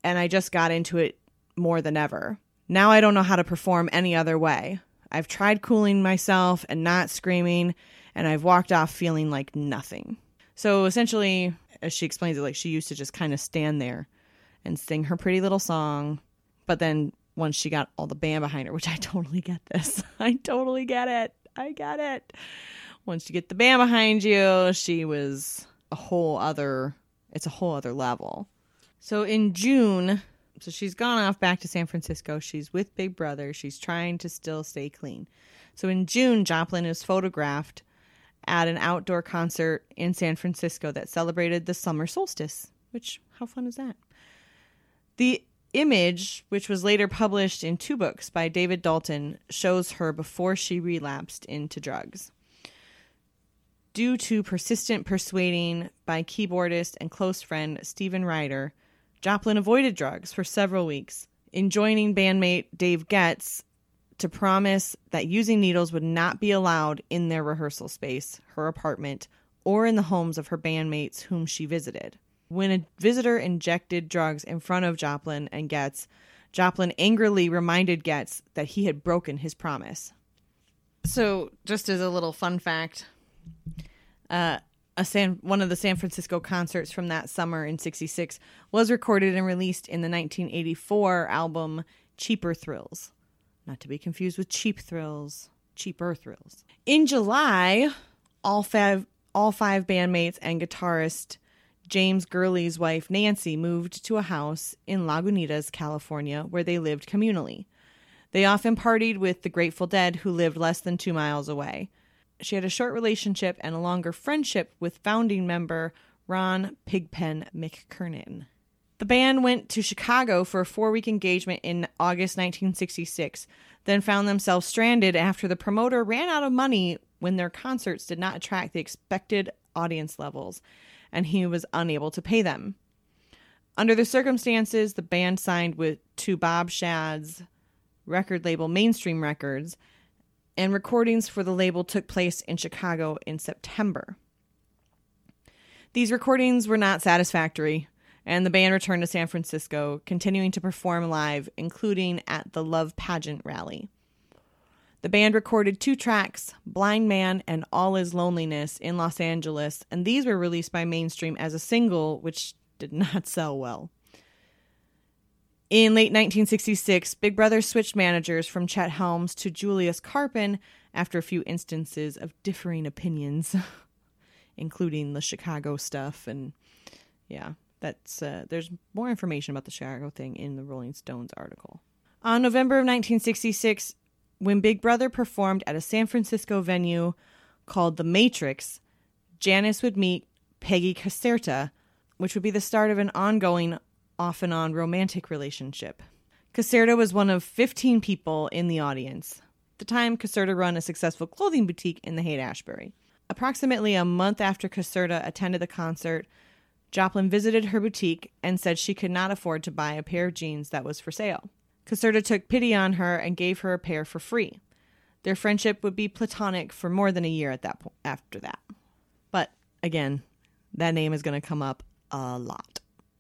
Speaker 3: and I just got into it more than ever. Now I don't know how to perform any other way. I've tried cooling myself and not screaming, and I've walked off feeling like nothing. So essentially, as she explains it, like she used to just kind of stand there and sing her pretty little song. But then once she got all the band behind her, which I totally get this, I totally get it. I get it. Once you get the band behind you, she was a whole other, it's a whole other level. So in June, so she's gone off back to San Francisco. She's with Big Brother. She's trying to still stay clean. So in June, Joplin is photographed at an outdoor concert in San Francisco that celebrated the summer solstice, which, how fun is that? The image, which was later published in two books by David Dalton, shows her before she relapsed into drugs. Due to persistent persuading by keyboardist and close friend Steven Ryder, Joplin avoided drugs for several weeks, enjoining bandmate Dave Getz to promise that using needles would not be allowed in their rehearsal space, her apartment, or in the homes of her bandmates whom she visited. When a visitor injected drugs in front of Joplin and Getz, Joplin angrily reminded Getz that he had broken his promise. So, just as a little fun fact, uh, a San one of the San Francisco concerts from that summer in 66 was recorded and released in the 1984 album Cheaper Thrills. Not to be confused with Cheap Thrills, Cheaper Thrills. In July, all five all five bandmates and guitarist James Gurley's wife Nancy moved to a house in Lagunitas, California, where they lived communally. They often partied with the Grateful Dead, who lived less than two miles away. She had a short relationship and a longer friendship with founding member Ron Pigpen McKernan. The band went to Chicago for a four week engagement in August 1966, then found themselves stranded after the promoter ran out of money when their concerts did not attract the expected audience levels, and he was unable to pay them. Under the circumstances, the band signed with to Bob Shad's record label Mainstream Records and recordings for the label took place in Chicago in September. These recordings were not satisfactory, and the band returned to San Francisco, continuing to perform live, including at the Love Pageant rally. The band recorded two tracks, Blind Man and All Is Loneliness, in Los Angeles, and these were released by Mainstream as a single, which did not sell well. In late 1966, Big Brother switched managers from Chet Helms to Julius Karpen after a few instances of differing opinions, including the Chicago stuff and, yeah, That's uh, there's more information about the Chicago thing in the Rolling Stones article. On November of 1966, when Big Brother performed at a San Francisco venue called The Matrix, Janis would meet Peggy Caserta, which would be the start of an ongoing, off and on romantic relationship. Caserta was one of 15 people in the audience. At the time, Caserta run a successful clothing boutique in the Haight Ashbury. Approximately a month after Caserta attended the concert, Joplin visited her boutique and said she could not afford to buy a pair of jeans that was for sale. Caserta took pity on her and gave her a pair for free. Their friendship would be platonic for more than a year at that point after that. But again, that name is going to come up a lot.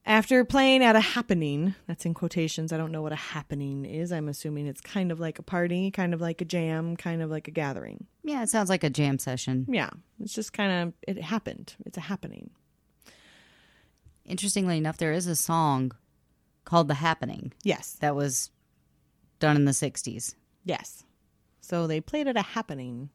Speaker 3: After playing at a happening, that's in quotations, I don't know what a happening is. I'm assuming it's kind of like a party, kind of like a jam, kind of like a gathering.
Speaker 2: Yeah, it sounds like a jam session.
Speaker 3: Yeah, it's just kind of, it happened. It's a happening.
Speaker 2: Interestingly enough, there is a song called The Happening
Speaker 3: Yes,
Speaker 2: that was done in the 60s.
Speaker 3: yes. So they played at a happening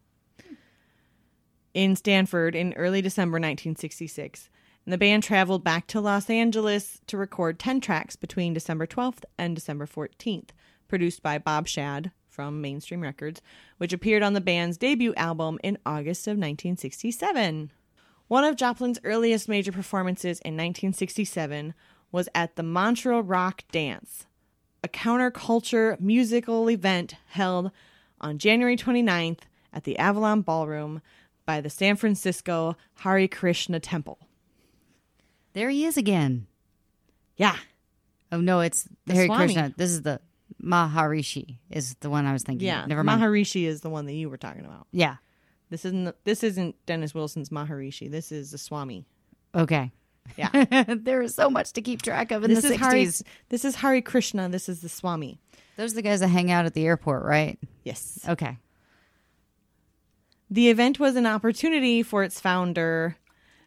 Speaker 3: in Stanford in early December 1966. And the band traveled back to Los Angeles to record 10 tracks between December 12th and December 14th, produced by Bob Shad from Mainstream Records, which appeared on the band's debut album in August of 1967. One of Joplin's earliest major performances in 1967 was at the Montreal Rock Dance, a counterculture musical event held on January 29th at the Avalon Ballroom by the San Francisco Hare Krishna Temple.
Speaker 2: There he is again.
Speaker 3: Yeah,
Speaker 2: Oh, no, it's
Speaker 3: The
Speaker 2: Hare
Speaker 3: Swami.
Speaker 2: Krishna. This is the Maharishi, is the one I was thinking.
Speaker 3: yeah.
Speaker 2: of. Never mind.
Speaker 3: Maharishi is the one that you were talking about.
Speaker 2: yeah.
Speaker 3: This isn't this isn't Dennis Wilson's Maharishi. This is the Swami.
Speaker 2: Okay.
Speaker 3: Yeah.
Speaker 2: there is so much to keep track of in
Speaker 3: this
Speaker 2: the
Speaker 3: is Hari
Speaker 2: 60s.
Speaker 3: this is Hari Krishna. This is the Swami.
Speaker 2: Those are the guys that hang out at the airport, right?
Speaker 3: Yes.
Speaker 2: Okay.
Speaker 3: The event was an opportunity for its founder.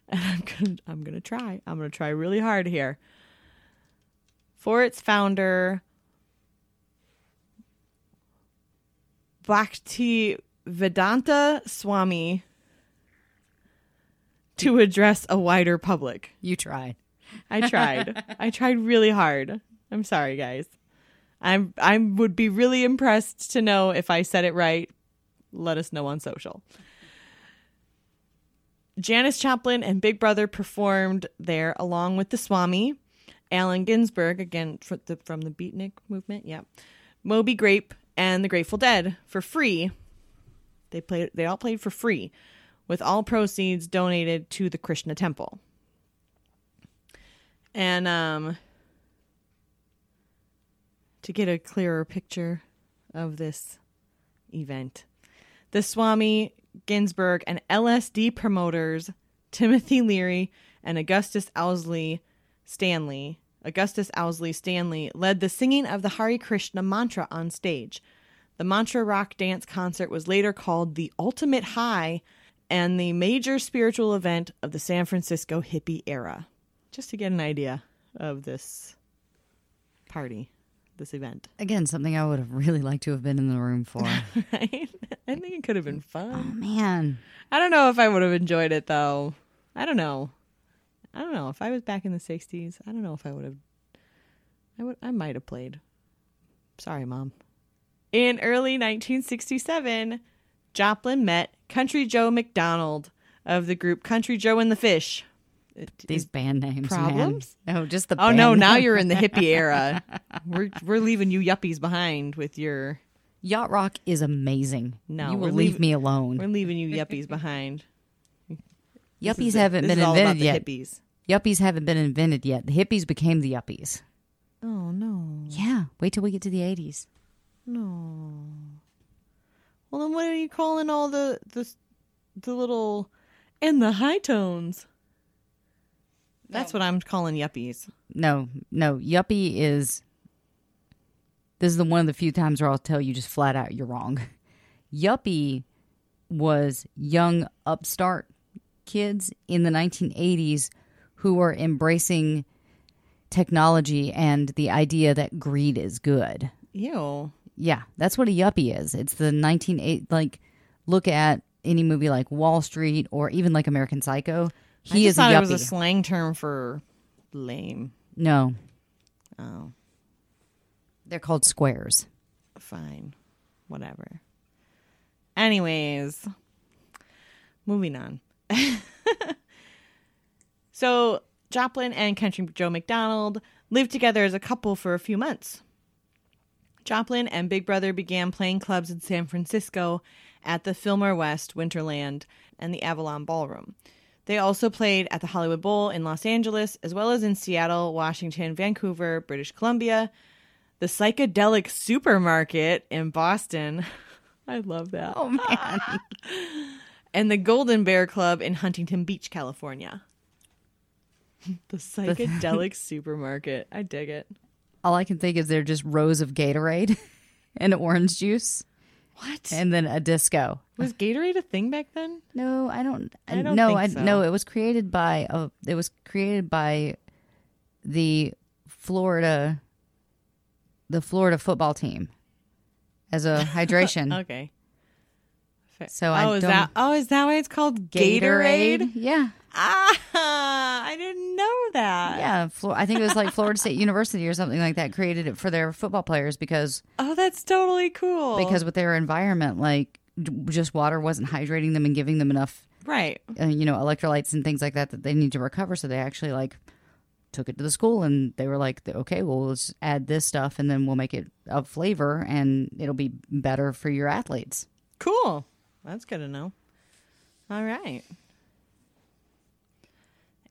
Speaker 3: And I'm gonna I'm gonna try. I'm gonna try really hard here. For its founder, Bhakti Vedanta Swami, to address a wider public.
Speaker 2: You tried.
Speaker 3: I tried. I tried really hard. I'm sorry, guys. I'm I would be really impressed to know if I said it right. Let us know on social. Janis Joplin and Big Brother performed there along with the Swami, Allen Ginsberg again fr- the, from the Beatnik movement, yeah, Moby Grape and the Grateful Dead for free. They played. They all played for free, with all proceeds donated to the Krishna Temple. And um to get a clearer picture of this event, the Swami Ginsberg and LSD promoters Timothy Leary and Augustus Owsley Stanley, Augustus Owsley Stanley led the singing of the Hare Krishna mantra on stage. The mantra rock dance concert was later called the Ultimate High and the major spiritual event of the San Francisco hippie era. Just to get an idea of this party, this event.
Speaker 2: Again, something I would have really liked to have been in the room for.
Speaker 3: Right? I think it could have been fun.
Speaker 2: oh, man.
Speaker 3: I don't know if I would have enjoyed it though. I don't know. I don't know if I was back in the '60s. I don't know if I would have. I would. I might have played. Sorry, mom. In early 1967, Joplin met Country Joe McDonald of the group Country Joe and the Fish.
Speaker 2: These band names. man.
Speaker 3: Problems?
Speaker 2: No, just the
Speaker 3: Oh no! Now you're in the hippie era. We're we're leaving you yuppies behind with your.
Speaker 2: Yacht Rock is amazing.
Speaker 3: No,
Speaker 2: you will
Speaker 3: we're
Speaker 2: leave me alone.
Speaker 3: We're leaving you yuppies behind.
Speaker 2: Yuppies haven't been
Speaker 3: is all about
Speaker 2: invented
Speaker 3: the
Speaker 2: yet.
Speaker 3: Hippies.
Speaker 2: Yuppies haven't been invented yet. The hippies became the yuppies.
Speaker 3: Oh no.
Speaker 2: Yeah, wait till we get to the 80s.
Speaker 3: No. Well, then what are you calling all the the the little and the high tones? That's what I'm calling yuppies.
Speaker 2: No, no, yuppie is. This is the one of the few times where I'll tell you just flat out you're wrong. Yuppie was young upstart kids in the 1980s who were embracing technology and the idea that greed is good.
Speaker 3: Ew.
Speaker 2: Yeah, that's what a yuppie is. It's the 198 like look at any movie like Wall Street or even like American Psycho.
Speaker 3: I
Speaker 2: He is a
Speaker 3: thought
Speaker 2: yuppie.
Speaker 3: it was a slang term for Lame.
Speaker 2: No,
Speaker 3: Oh,
Speaker 2: they're called squares.
Speaker 3: fine. Whatever. Anyways, moving on. so, Joplin and Country Joe McDonald lived together as a couple for a few months. Joplin and Big Brother began playing clubs in San Francisco at the Fillmore West, Winterland, and the Avalon Ballroom. They also played at the Hollywood Bowl in Los Angeles, as well as in Seattle, Washington, Vancouver, British Columbia, the Psychedelic Supermarket in Boston. I love that.
Speaker 2: Oh man,
Speaker 3: And the Golden Bear Club in Huntington Beach, California. the Psychedelic Supermarket. I dig it.
Speaker 2: all I can think is they're just rows of Gatorade and orange juice,
Speaker 3: What?
Speaker 2: and then a disco.
Speaker 3: was Gatorade a thing back then?
Speaker 2: No, I don't.
Speaker 3: I don't
Speaker 2: no, I
Speaker 3: so.
Speaker 2: no. It was created by. Uh, it was created by the Florida, the Florida football team, as a hydration.
Speaker 3: Okay.
Speaker 2: So
Speaker 3: oh,
Speaker 2: I
Speaker 3: is
Speaker 2: don't-
Speaker 3: that oh is that why it's called Gatorade?
Speaker 2: Yeah,
Speaker 3: Ah, I didn't know that.
Speaker 2: yeah. Flo- I think it was like Florida State University or something like that created it for their football players because
Speaker 3: Oh, that's totally cool.
Speaker 2: because with their environment, like just water wasn't hydrating them and giving them enough
Speaker 3: right.
Speaker 2: uh, you know electrolytes and things like that that they need to recover so they actually like took it to the school and they were like okay well let's add this stuff and then we'll make it a flavor and it'll be better for your athletes
Speaker 3: Cool. That's good to know. All right.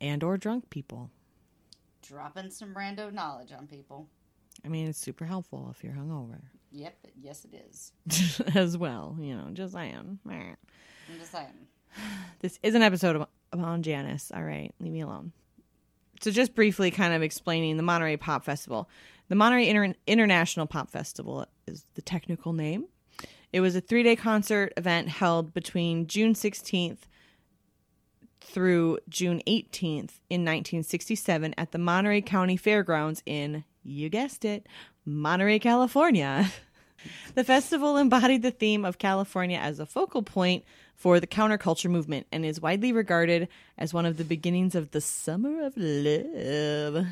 Speaker 3: And or drunk people.
Speaker 2: dropping some rando knowledge on people
Speaker 3: I mean, it's super helpful if you're hungover
Speaker 2: yep yes it is
Speaker 3: as well. You know, just saying.
Speaker 2: I'm just saying
Speaker 3: This is an episode of, about Janis. All right, leave me alone. So, just briefly, kind of explaining the Monterey Pop Festival. The Monterey Inter- International Pop Festival is the technical name. It was a three day concert event held between June 16th through June 18th in 1967 at the Monterey County Fairgrounds in, you guessed it, Monterey, California. The festival embodied the theme of California as a focal point for the counterculture movement and is widely regarded as one of the beginnings of the summer of love.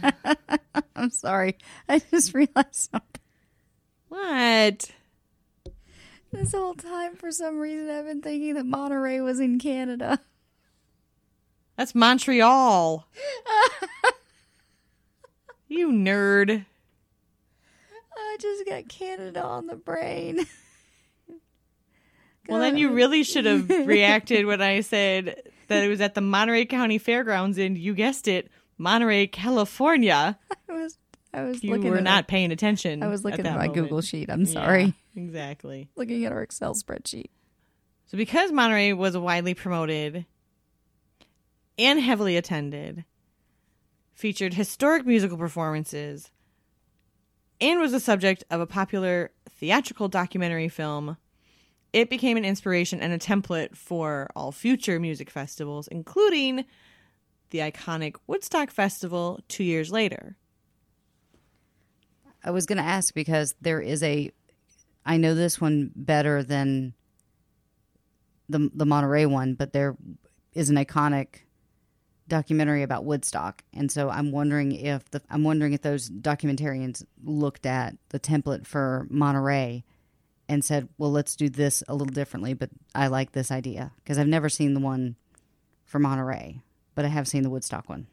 Speaker 2: i'm sorry i just realized something
Speaker 3: what?
Speaker 2: this whole time for some reason i've been thinking that monterey was in canada
Speaker 3: That's Montreal. you nerd.
Speaker 2: i just got canada on the brain
Speaker 3: Well, then you really should have reacted when I said that it was at the Monterey County Fairgrounds in, you guessed it, Monterey, California.
Speaker 2: i was i was
Speaker 3: You
Speaker 2: looking
Speaker 3: were
Speaker 2: at
Speaker 3: not paying attention.
Speaker 2: I was looking at,
Speaker 3: that
Speaker 2: my
Speaker 3: moment.
Speaker 2: Google sheet. I'm
Speaker 3: Yeah,
Speaker 2: sorry.
Speaker 3: exactly.
Speaker 2: Looking at our Excel spreadsheet.
Speaker 3: So, because Monterey was widely promoted and heavily attended, featured historic musical performances, and was the subject of a popular theatrical documentary film, it became an inspiration and a template for all future music festivals, including the iconic Woodstock Festival two years later.
Speaker 2: I was going to ask because there is a. I know this one better than the the Monterey one, but there is an iconic documentary about Woodstock, and so I'm wondering if the I'm wondering if those documentarians looked at the template for Monterey and said, "Well, let's do this a little differently." But I like this idea because I've never seen the one for Monterey, but I have seen the Woodstock one.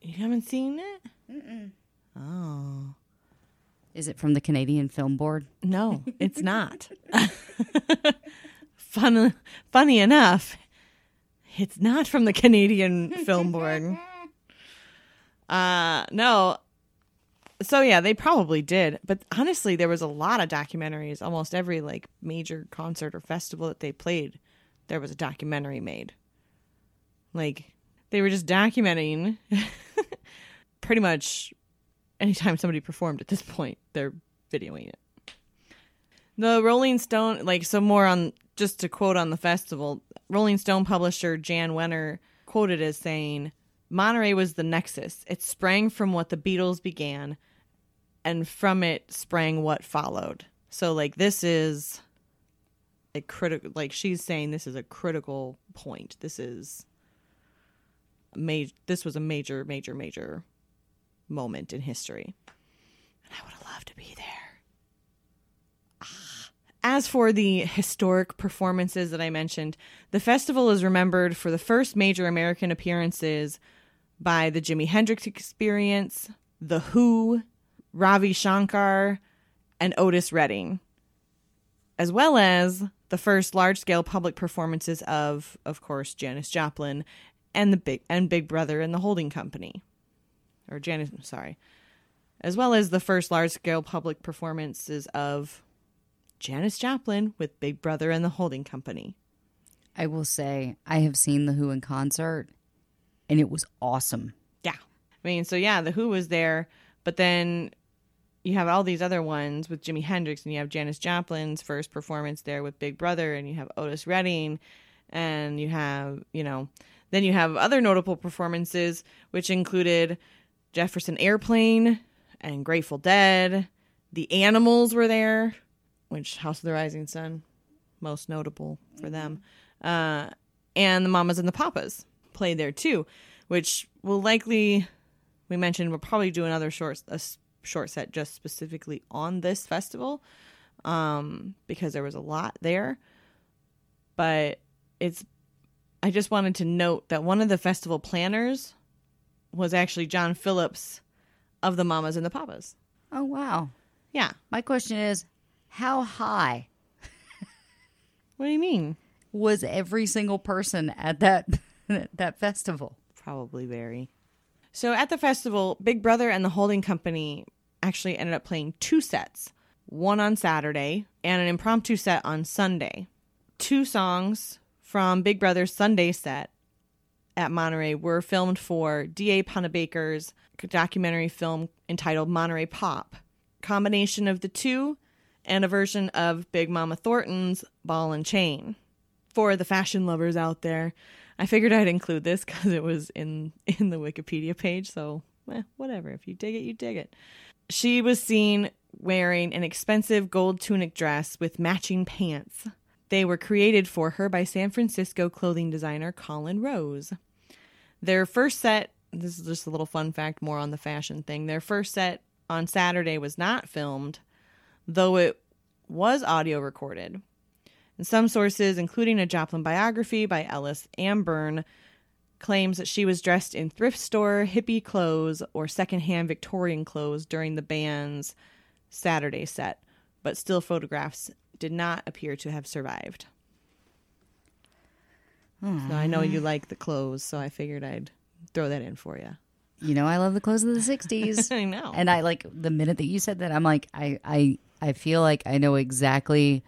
Speaker 3: You haven't seen it? Oh.
Speaker 2: Is it from the Canadian Film Board?
Speaker 3: No, it's not. Fun, funny enough, it's not from the Canadian Film Board. Uh, no. So yeah, they probably did, but honestly, there was a lot of documentaries. Almost every like major concert or festival that they played, there was a documentary made. Like they were just documenting pretty much anytime somebody performed at this point, they're videoing it. The Rolling Stone, like, so more on just to quote on the festival, Rolling Stone publisher Jan Wenner quoted as saying, Monterey was the nexus. It sprang from what the Beatles began, and from it sprang what followed. So, like, this is a critical, like, she's saying this is a critical point. This is. Major, this was a major, major, major moment in history. And I would have loved to be there. As for the historic performances that I mentioned, the festival is remembered for the first major American appearances by the Jimi Hendrix Experience, The Who, Ravi Shankar, and Otis Redding, as well as the first large-scale public performances of, of course, Janis Joplin and the Big and Big Brother and the Holding Company, or Janis, sorry, as well as the first large-scale public performances of Janis Joplin with Big Brother and the Holding Company.
Speaker 2: I will say I have seen the Who in concert, and it was awesome.
Speaker 3: Yeah. I mean, so yeah, the Who was there, but then you have all these other ones with Jimi Hendrix, and you have Janis Joplin's first performance there with Big Brother, and you have Otis Redding, and you have, you know, then you have other notable performances, which included Jefferson Airplane and Grateful Dead. The Animals were there, which House of the Rising Sun, most notable for them. Uh, and the Mamas and the Papas played there too, which will likely, we mentioned, we'll probably do another short a short set just specifically on this festival, um, because there was a lot there. But it's, I just wanted to note that one of the festival planners was actually John Phillips of the Mamas and the Papas.
Speaker 2: Oh wow!
Speaker 3: Yeah.
Speaker 2: My question is, how high
Speaker 3: What do you mean?
Speaker 2: was every single person at that that festival?
Speaker 3: Probably very. So at the festival, Big Brother and the holding company actually ended up playing two sets one on Saturday and an impromptu set on Sunday. Two songs from Big Brother's Sunday set at Monterey were filmed for D.A. Pennebaker's documentary film entitled Monterey Pop. Combination of the two and a version of Big Mama Thornton's Ball and Chain. For the fashion lovers out there, I figured I'd include this because it was in in the Wikipedia page. So, eh, whatever. If you dig it, you dig it. She was seen wearing an expensive gold tunic dress with matching pants. They were created for her by San Francisco clothing designer Colin Rose. Their first set, this is just a little fun fact more on the fashion thing. Their first set on Saturday was not filmed, though it was audio recorded. And some sources, including a Joplin biography by Ellis Amburn, claims that she was dressed in thrift store hippie clothes or secondhand Victorian clothes during the band's Saturday set, but still photographs did not appear to have survived. So I know you hmm. like the clothes, so I figured I'd throw that in for you.
Speaker 2: You know, I love the clothes of the '60s.
Speaker 3: I know.
Speaker 2: And I like the minute that you said that, I'm like, I, I, I feel like I know exactly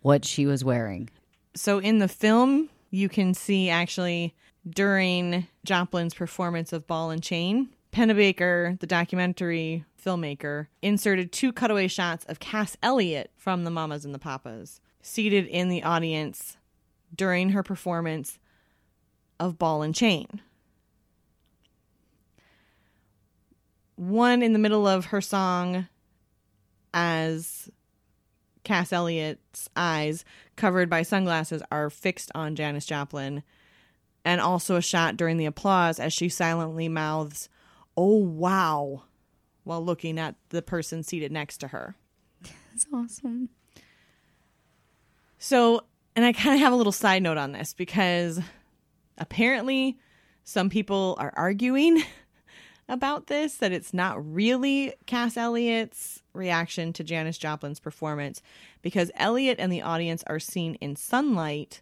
Speaker 2: what she was wearing.
Speaker 3: so in the film, you can see actually during Joplin's performance of Ball and Chain, Pennebaker, the documentary filmmaker, inserted two cutaway shots of Cass Elliot from the Mamas and the Papas, seated in the audience during her performance of Ball and Chain. One in the middle of her song as Cass Elliot's eyes, covered by sunglasses, are fixed on Janis Joplin, and also a shot during the applause as she silently mouths, Oh wow, while looking at the person seated next to her.
Speaker 2: That's awesome.
Speaker 3: So, and I kind of have a little side note on this because apparently some people are arguing about this that it's not really Cass Elliot's reaction to Janis Joplin's performance because Elliot and the audience are seen in sunlight,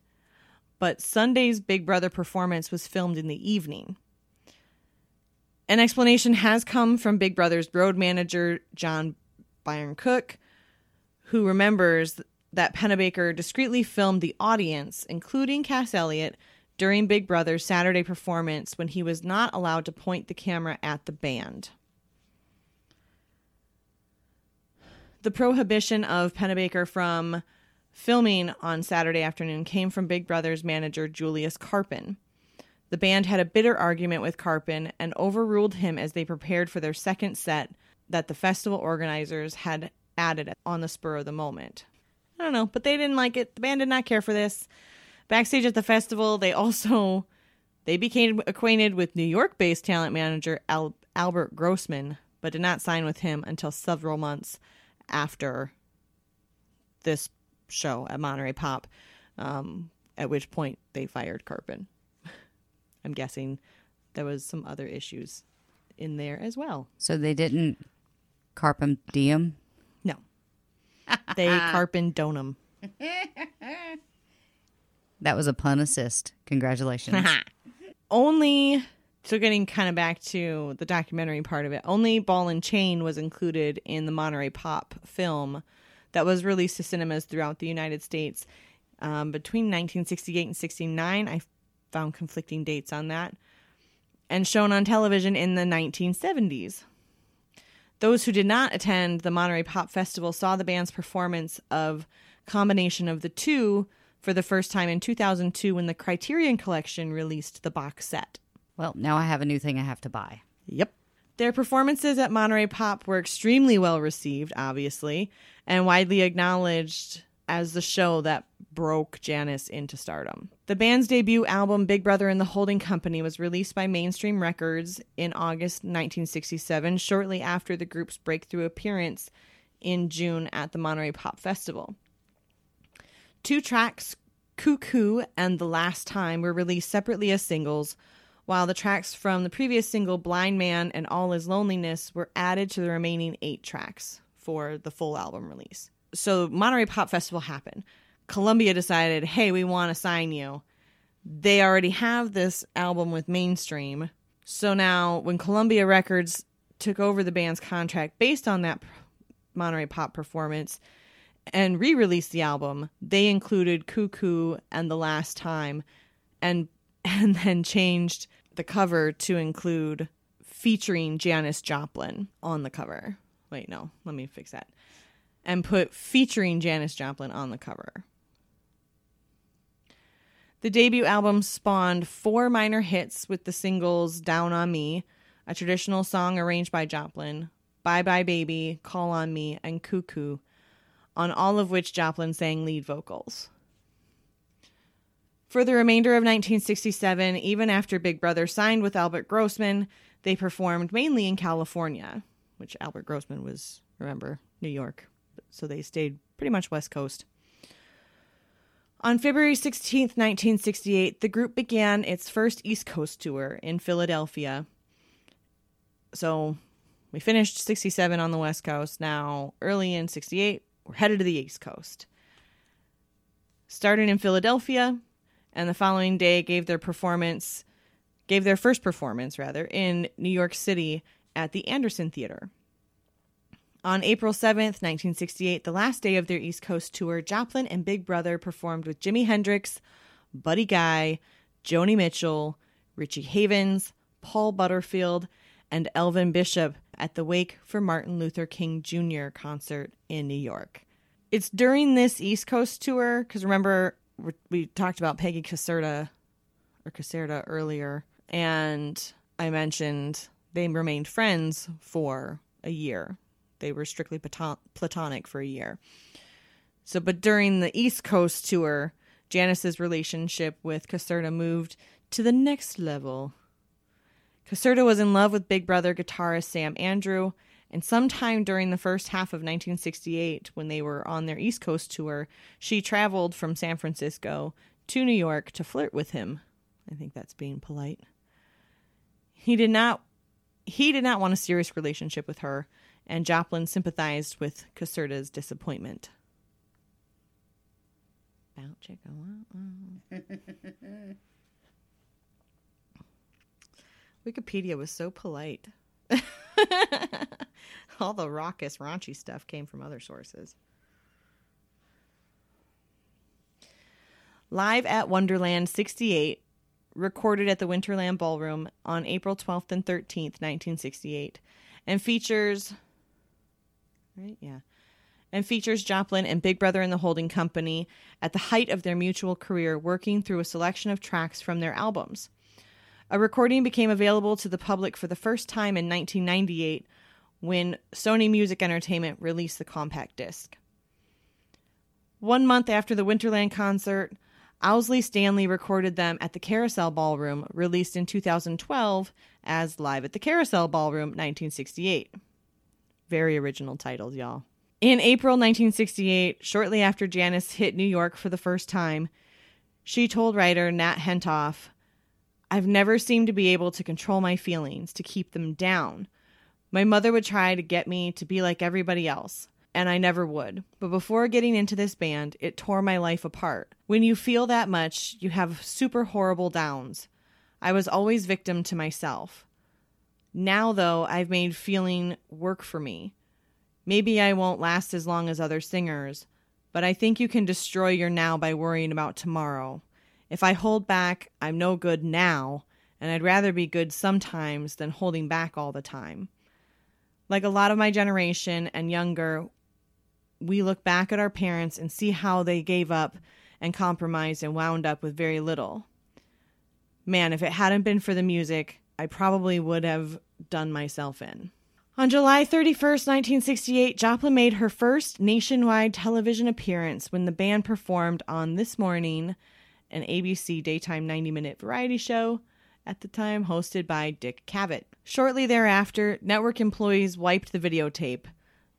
Speaker 3: but Sunday's Big Brother performance was filmed in the evening. An explanation has come from Big Brother's road manager, John Byrne Cooke, who remembers that Pennebaker discreetly filmed the audience, including Cass Elliot, during Big Brother's Saturday performance when he was not allowed to point the camera at the band. The prohibition of Pennebaker from filming on Saturday afternoon came from Big Brother's manager Julius Karpen. The band had a bitter argument with Karpen and overruled him as they prepared for their second set that the festival organizers had added on the spur of the moment. I don't know, but they didn't like it. The band did not care for this. Backstage at the festival, they also they became acquainted with New York-based talent manager Al- Albert Grossman, but did not sign with him until several months after this show at Monterey Pop, um, at which point they fired Karpen. I'm guessing there was some other issues in there as well.
Speaker 2: So they didn't carpum diem.
Speaker 3: No. They Carpin Donum.
Speaker 2: That was a pun assist. Congratulations.
Speaker 3: only so getting kind of back to the documentary part of it only ball and chain was included in the monterey pop film that was released to cinemas throughout the united states um, between 1968 and 69 i found conflicting dates on that and shown on television in the 1970s those who did not attend the monterey pop festival saw the band's performance of combination of the two for the first time in 2002 when the criterion collection released the box set
Speaker 2: well, now I have a new thing I have to buy.
Speaker 3: Yep. Their performances at Monterey Pop were extremely well received, obviously, and widely acknowledged as the show that broke Janis into stardom. The band's debut album, Big Brother and the Holding Company, was released by Mainstream Records in August 1967, shortly after the group's breakthrough appearance in June at the Monterey Pop Festival. Two tracks, Cuckoo and The Last Time, were released separately as singles, while the tracks from the previous single, Blind Man and All Is Loneliness, were added to the remaining eight tracks for the full album release. So, Monterey Pop Festival happened. Columbia decided, hey, we want to sign you. They already have this album with Mainstream. So now, when Columbia Records took over the band's contract based on that Monterey Pop performance and re released the album, they included Cuckoo and The Last Time and and then changed the cover to include featuring Janis Joplin on the cover. Wait, no, let me fix that. And put featuring Janis Joplin on the cover. The debut album spawned four minor hits with the singles Down on Me, a traditional song arranged by Joplin, Bye Bye Baby, Call on Me, and Cuckoo, on all of which Joplin sang lead vocals. For the remainder of 1967, even after Big Brother signed with Albert Grossman, they performed mainly in California, which Albert Grossman was, remember, New York. So they stayed pretty much West Coast. On February 16, 1968, the group began its first East Coast tour in Philadelphia. So we finished 67 on the West Coast. Now, early in 68, we're headed to the East Coast. Started in Philadelphia, and the following day gave their performance gave their first performance rather in New York City at the Anderson Theater. On April 7th, 1968, the last day of their East Coast tour, Joplin and Big Brother performed with Jimi Hendrix, Buddy Guy, Joni Mitchell, Richie Havens, Paul Butterfield, and Elvin Bishop at the Wake for Martin Luther King Jr. concert in New York. It's during this East Coast tour, because remember, we talked about Peggy Caserta or Caserta earlier, and I mentioned they remained friends for a year. They were strictly platonic for a year. So, but during the East Coast tour, Janis's relationship with Caserta moved to the next level. Caserta was in love with Big Brother guitarist Sam Andrew and sometime during the first half of 1968, when they were on their East Coast tour, she traveled from San Francisco to New York to flirt with him. I think that's being polite. He did not he did not want a serious relationship with her, and Joplin sympathized with Caserta's disappointment. Wikipedia was so polite. All the raucous, raunchy stuff came from other sources. Live at Winterland 68, recorded at the Winterland Ballroom on April 12th and 13th, 1968, and features. Right? Yeah. And features Joplin and Big Brother and the Holding Company at the height of their mutual career, working through a selection of tracks from their albums. A recording became available to the public for the first time in 1998 when Sony Music Entertainment released the compact disc. One month after the Winterland concert, Owsley Stanley recorded them at the Carousel Ballroom, released in 2012 as Live at the Carousel Ballroom 1968. Very original titles, y'all. In April 1968, shortly after Janis hit New York for the first time, she told writer Nat Hentoff, I've never seemed to be able to control my feelings, to keep them down. My mother would try to get me to be like everybody else, and I never would. But before getting into this band, it tore my life apart. When you feel that much, you have super horrible downs. I was always victim to myself. Now, though, I've made feeling work for me. Maybe I won't last as long as other singers, but I think you can destroy your now by worrying about tomorrow. If I hold back, I'm no good now, and I'd rather be good sometimes than holding back all the time. Like a lot of my generation and younger, we look back at our parents and see how they gave up and compromised and wound up with very little. Man, if it hadn't been for the music, I probably would have done myself in. On July 31st, 1968, Joplin made her first nationwide television appearance when the band performed on This Morning, an ABC daytime 90 minute variety show, at the time hosted by Dick Cavett. Shortly thereafter, network employees wiped the videotape,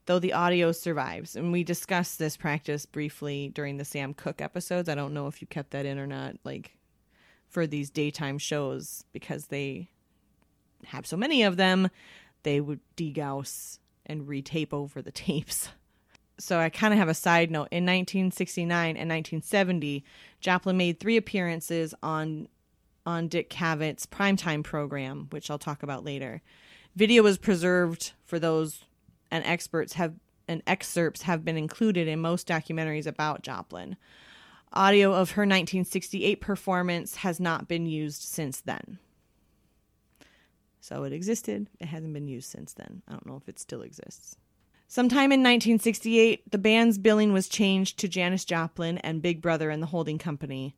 Speaker 3: though the audio survives. And we discussed this practice briefly during the Sam Cooke episodes. I don't know if you kept that in or not, like for these daytime shows, because they have so many of them they would degauss and retape over the tapes. So I kind of have a side note. In 1969 and 1970, Joplin made three appearances on on Dick Cavett's primetime program, which I'll talk about later. Video was preserved for those, and experts have and excerpts have been included in most documentaries about Joplin. Audio of her 1968 performance has not been used since then. So it existed. It hasn't been used since then. I don't know if it still exists. Sometime in 1968, the band's billing was changed to Janis Joplin and Big Brother and the holding company,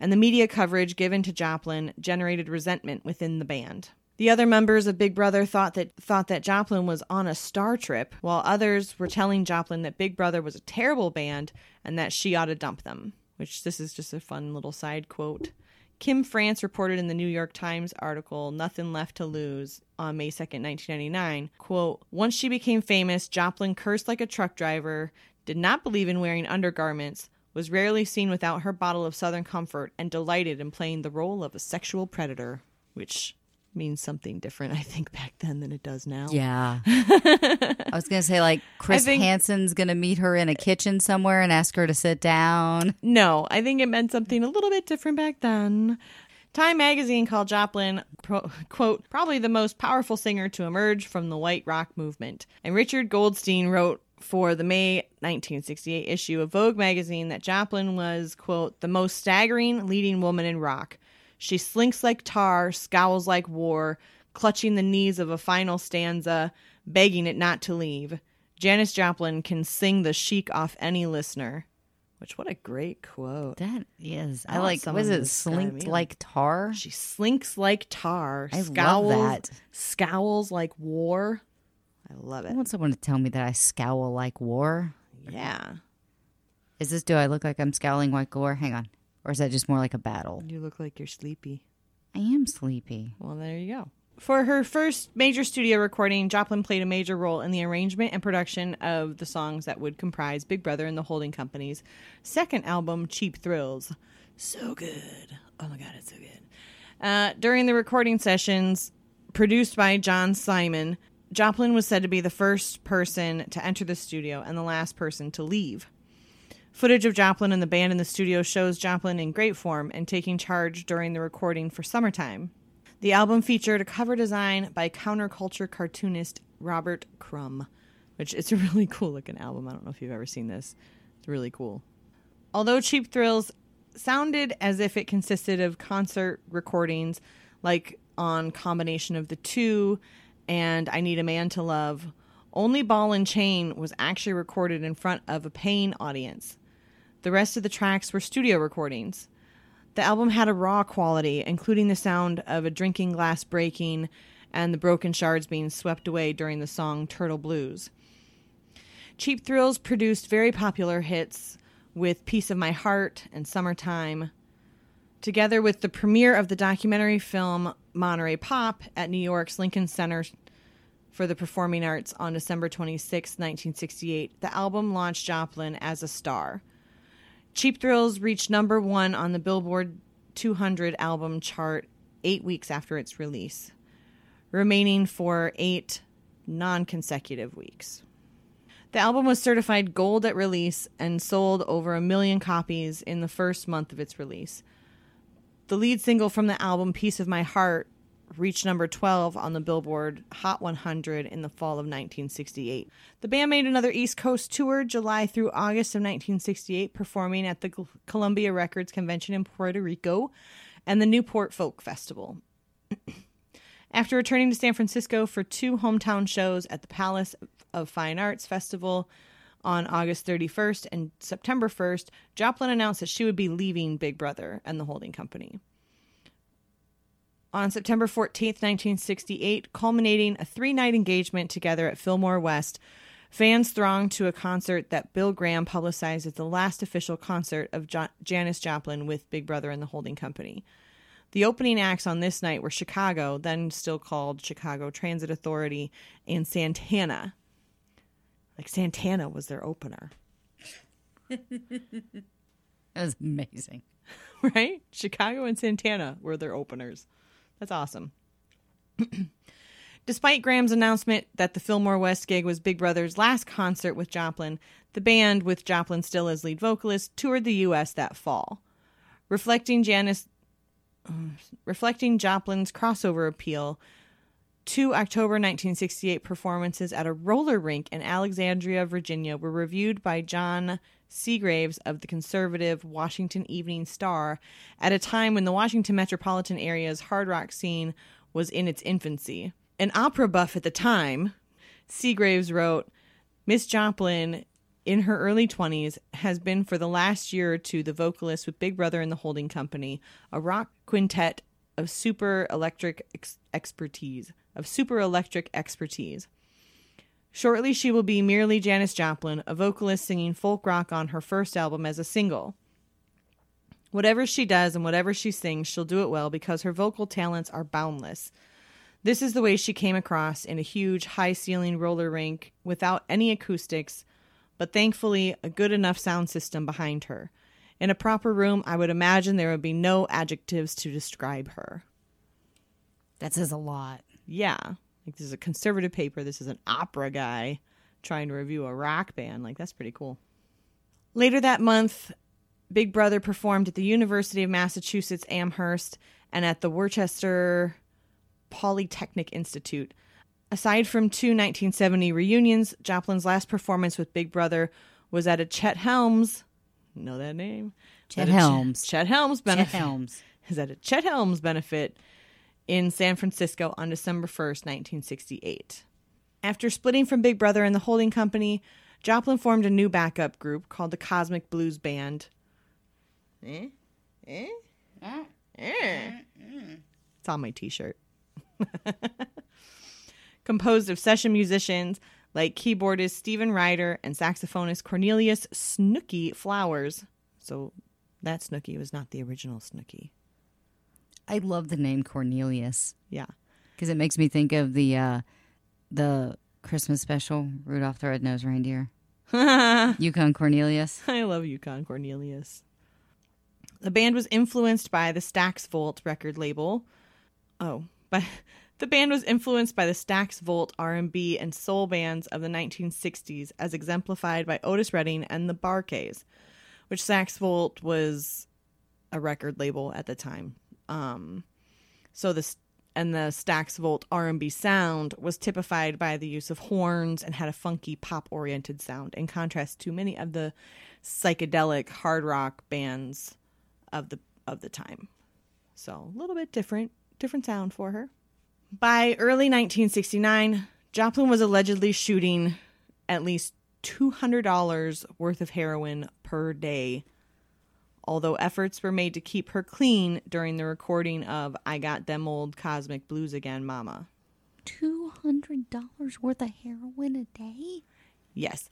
Speaker 3: and the media coverage given to Joplin generated resentment within the band. The other members of Big Brother thought that thought that Joplin was on a star trip, while others were telling Joplin that Big Brother was a terrible band and that she ought to dump them. Which this is just a fun little side quote. Kim France reported in the New York Times article Nothing Left to Lose on May 2nd, 1999, quote, Once she became famous, Joplin cursed like a truck driver, did not believe in wearing undergarments, was rarely seen without her bottle of Southern Comfort, and delighted in playing the role of a sexual predator, which means something different, I think, back then than it does now.
Speaker 2: Yeah. I was going to say, like, Chris
Speaker 3: think-
Speaker 2: Hansen's going to meet her in a kitchen somewhere and ask her to sit down.
Speaker 3: No, I think it meant something a little bit different back then. Time magazine called Joplin, pro- quote, probably the most powerful singer to emerge from the white rock movement. And Richard Goldstein wrote for the May 1968 issue of Vogue magazine that Joplin was, quote, the most staggering leading woman in rock. She slinks like tar, scowls like war, clutching the knees of a final stanza, begging it not to leave. Janis Joplin can sing the chic off any listener. Which, what a great quote.
Speaker 2: That is.
Speaker 3: I
Speaker 2: I, like,
Speaker 3: someone
Speaker 2: was it
Speaker 3: describe
Speaker 2: slinked
Speaker 3: me.
Speaker 2: like tar?
Speaker 3: She slinks like tar,
Speaker 2: I love
Speaker 3: scowls,
Speaker 2: that.
Speaker 3: scowls like war. I love it.
Speaker 2: I want someone to tell me that I scowl like war.
Speaker 3: Yeah.
Speaker 2: Is this, do I look like I'm scowling like war? Hang on. Or is that just more like a battle?
Speaker 3: You look like you're sleepy.
Speaker 2: I am sleepy.
Speaker 3: Well, there you go. For her first major studio recording, Joplin played a major role in the arrangement and production of the songs that would comprise Big Brother and the Holding Company's second album, Cheap Thrills. So good. Oh my God, it's so good. Uh, during the recording sessions, produced by John Simon, Joplin was said to be the first person to enter the studio and the last person to leave. Footage of Joplin and the band in the studio shows Joplin in great form and taking charge during the recording for Summertime. The album featured a cover design by counterculture cartoonist Robert Crumb, which is a really cool looking album. I don't know if you've ever seen this. It's really cool. Although Cheap Thrills sounded as if it consisted of concert recordings, like on combination of the two and I Need a Man to Love, only Ball and Chain was actually recorded in front of a paying audience. The rest of the tracks were studio recordings. The album had a raw quality, including the sound of a drinking glass breaking and the broken shards being swept away during the song Turtle Blues. Cheap Thrills produced very popular hits with Piece of My Heart and Summertime. together with the premiere of the documentary film Monterey Pop at New York's Lincoln Center for the Performing Arts on December 26, 1968, the album launched Joplin as a star. Cheap Thrills reached number one on the Billboard 200 album chart eight weeks after its release, remaining for eight non consecutive weeks. The album was certified gold at release and sold over a million copies in the first month of its release. The lead single from the album, Piece of My Heart, reached number 12 on the Billboard Hot 100 in the fall of 1968. The band made another East Coast tour July through August of 1968, performing at the Columbia Records Convention in Puerto Rico and the Newport Folk Festival. After returning to San Francisco for two hometown shows at the Palace of Fine Arts Festival on August 31st and September 1st, Joplin announced that she would be leaving Big Brother and the holding company. On September 14th, 1968, culminating a three night engagement together at Fillmore West, fans thronged to a concert that Bill Graham publicized as the last official concert of jo- Janis Joplin with Big Brother and the holding company. The opening acts on this night were Chicago, then still called Chicago Transit Authority, and Santana. Like Santana was their opener.
Speaker 2: That was amazing.
Speaker 3: right? Chicago and Santana were their openers. That's awesome. Despite Graham's announcement that the Fillmore West gig was Big Brother's last concert with Joplin, the band, with Joplin still as lead vocalist, toured the U.S. that fall. Reflecting Janis, uh, reflecting Joplin's crossover appeal, two October 1968 performances at a roller rink in Alexandria, Virginia, were reviewed by John Seagraves of the conservative Washington Evening Star at a time when the Washington metropolitan area's hard rock scene was in its infancy. An opera buff at the time, Seagraves wrote, Miss Joplin, in her early 20s, has been for the last year or two the vocalist with Big Brother and the Holding Company, a rock quintet of super electric ex- expertise, of super electric expertise. Shortly, she will be merely Janis Joplin, a vocalist singing folk rock on her first album as a single. Whatever she does and whatever she sings, she'll do it well because her vocal talents are boundless. This is the way she came across in a huge, high ceiling roller rink without any acoustics, but thankfully a good enough sound system behind her. In a proper room, I would imagine there would be no adjectives to describe her.
Speaker 2: That says a lot.
Speaker 3: Yeah. Like this is a conservative paper. This is an opera guy trying to review a rock band. Like that's pretty cool. Later that month, Big Brother performed at the University of Massachusetts Amherst and at the Worcester Polytechnic Institute. Aside from two 1970 reunions, Joplin's last performance with Big Brother was at a Chet Helms. Know that name?
Speaker 2: Chet
Speaker 3: At a Ch-
Speaker 2: Helms.
Speaker 3: Chet Helms
Speaker 2: Chet
Speaker 3: benefit.
Speaker 2: Helms.
Speaker 3: Is at a Chet Helms benefit in San Francisco on December 1st, 1968. After splitting from Big Brother and the holding company, Joplin formed a new backup group called the Cosmic Blues Band. Eh? Eh? Eh? It's on my t shirt. Composed of session musicians like keyboardist Stephen Ryder and saxophonist Cornelius Snooky Flowers. So that Snooky was not the original Snooky.
Speaker 2: I love the name Cornelius
Speaker 3: Yeah.
Speaker 2: because it makes me think of the uh, the Christmas special Rudolph the Red-Nosed Reindeer. Yukon Cornelius.
Speaker 3: I love Yukon Cornelius. The band was influenced by the Stax Volt record label. Oh, but the band was influenced by the Stax Volt R&B and soul bands of the 1960s, as exemplified by Otis Redding and the Bar-Kays, which Stax Volt was a record label at the time. Um, so the and the Stax Volt R&B sound was typified by the use of horns and had a funky pop-oriented sound in contrast to many of the psychedelic hard rock bands of the of the time. So, a little bit different different sound for her. By early 1969, Joplin was allegedly shooting at least $200 worth of heroin per day although efforts were made to keep her clean during the recording of I Got Them Old Cosmic Blues Again, Mama.
Speaker 2: Two hundred dollars worth of heroin a day.
Speaker 3: Yes.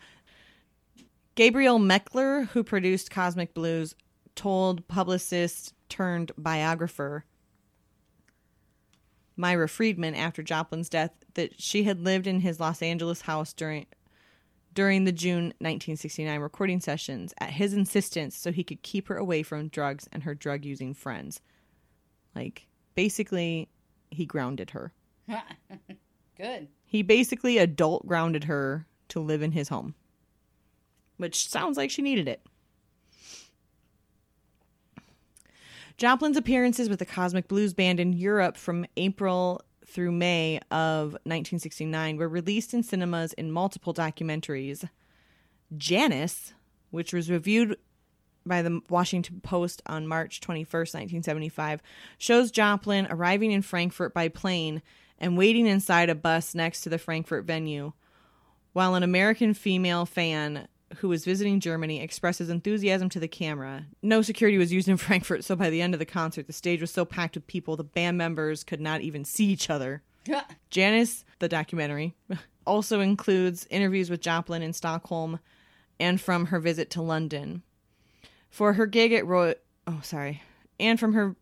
Speaker 3: Gabriel Mekler, who produced Cosmic Blues, told publicist turned biographer Myra Friedman after Joplin's death that she had lived in his Los Angeles house during during the June 1969 recording sessions at his insistence so he could keep her away from drugs and her drug using friends. Like basically he grounded her.
Speaker 2: Good.
Speaker 3: He basically adult grounded her to live in his home. Which sounds like she needed it. Joplin's appearances with the Cosmic Blues Band in Europe from April through May of 1969 were released in cinemas in multiple documentaries. Janis, which was reviewed by the Washington Post on March 21st, 1975, shows Joplin arriving in Frankfurt by plane and waiting inside a bus next to the Frankfurt venue, while an American female fan who was visiting Germany expresses enthusiasm to the camera. No security was used in Frankfurt, so by the end of the concert, the stage was so packed with people the band members could not even see each other. Janis, the documentary, also includes interviews with Joplin in Stockholm and from her visit to London. For her gig at Roy, oh sorry, and from her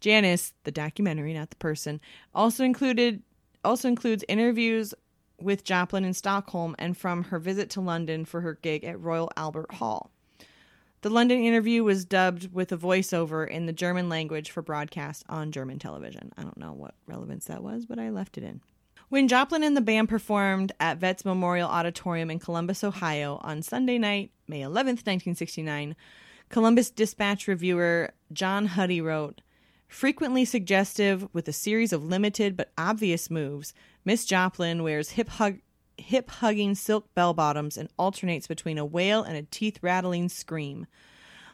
Speaker 3: Janis, the documentary, not the person, also included also includes interviews with Joplin in Stockholm and from her visit to London for her gig at Royal Albert Hall. The London interview was dubbed with a voiceover in the German language for broadcast on German television. I don't know what relevance that was, but I left it in. When Joplin and the band performed at Vets Memorial Auditorium in Columbus, Ohio on Sunday night, May 11th, 1969, Columbus Dispatch reviewer John Huddy wrote, Frequently suggestive with a series of limited but obvious moves, Miss Joplin wears hip hug hip hugging silk bell bottoms and alternates between a wail and a teeth rattling scream.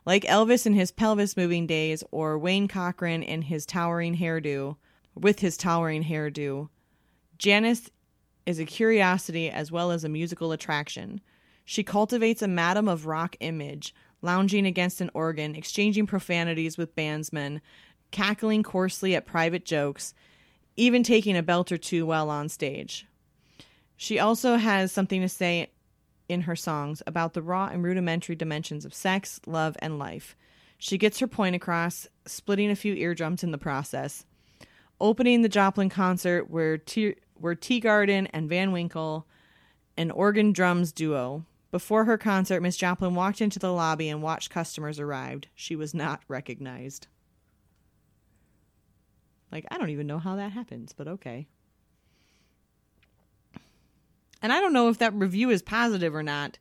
Speaker 3: Like Elvis in his pelvis moving days or Wayne Cochran in his towering hairdo, with his towering hairdo, Janis is a curiosity as well as a musical attraction. She cultivates a madam of rock image, lounging against an organ, exchanging profanities with bandsmen, cackling coarsely at private jokes, even taking a belt or two while on stage. She also has something to say in her songs about the raw and rudimentary dimensions of sex, love, and life. She gets her point across, splitting a few eardrums in the process. Opening the Joplin concert were, T- were Teagarden and Van Winkle, an organ drums duo. Before her concert, Miss Joplin walked into the lobby and watched customers arrived. She was not recognized. Like, I don't even know how that happens, but okay. And I don't know if that review is positive or not.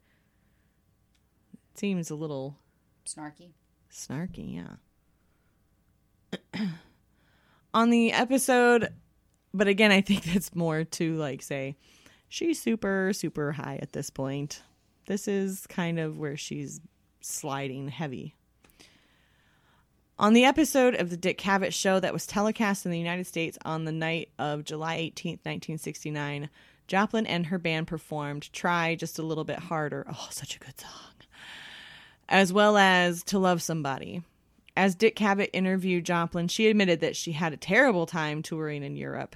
Speaker 3: It seems a little
Speaker 2: Snarky.
Speaker 3: snarky, yeah. On the episode, but again, I think that's more to like say she's super, super high at this point. This is kind of where she's sliding heavy. On the episode of the Dick Cavett show that was telecast in the United States on the night of July 18th, 1969, Joplin and her band performed Try Just a Little Bit Harder. Oh, such a good song. As well as To Love Somebody. As Dick Cavett interviewed Joplin, she admitted that she had a terrible time touring in Europe,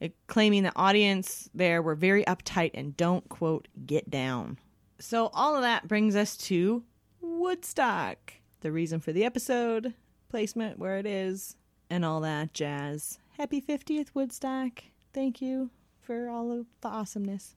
Speaker 3: eh, claiming the audience there were very uptight and don't, quote, get down. So, all of that brings us to Woodstock. The reason for the episode, placement, where it is, and all that jazz. Happy 50th, Woodstock. Thank you for all of the awesomeness.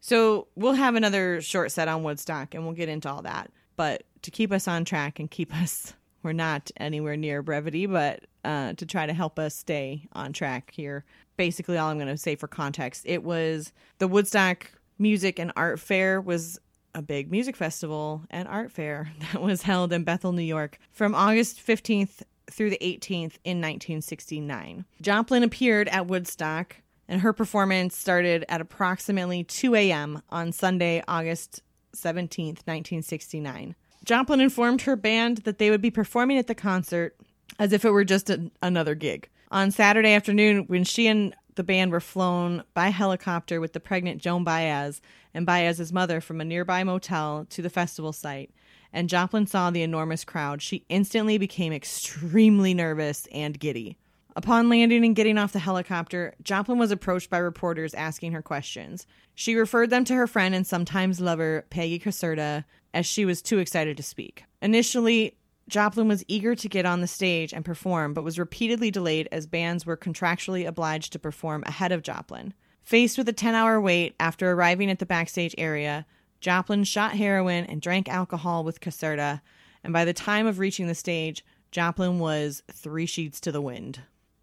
Speaker 3: So, we'll have another short set on Woodstock and we'll get into all that. But to keep us on track and keep us, we're not anywhere near brevity, but uh, to try to help us stay on track here, basically all I'm going to say for context, it was the Woodstock Music and Art Fair was a big music festival and art fair that was held in Bethel, New York from August 15th through the 18th in 1969. Joplin appeared at Woodstock and her performance started at approximately 2 a.m. on Sunday, August 17th, 1969. Joplin informed her band that they would be performing at the concert as if it were just a, another gig. On Saturday afternoon, when she and the band were flown by helicopter with the pregnant Joan Baez and Baez's mother from a nearby motel to the festival site, and Joplin saw the enormous crowd, she instantly became extremely nervous and giddy. Upon landing and getting off the helicopter, Joplin was approached by reporters asking her questions. She referred them to her friend and sometimes lover, Peggy Caserta, as she was too excited to speak. Initially, Joplin was eager to get on the stage and perform, but was repeatedly delayed as bands were contractually obliged to perform ahead of Joplin. Faced with a 10 hour wait after arriving at the backstage area, Joplin shot heroin and drank alcohol with Caserta, and by the time of reaching the stage, Joplin was three sheets to the wind.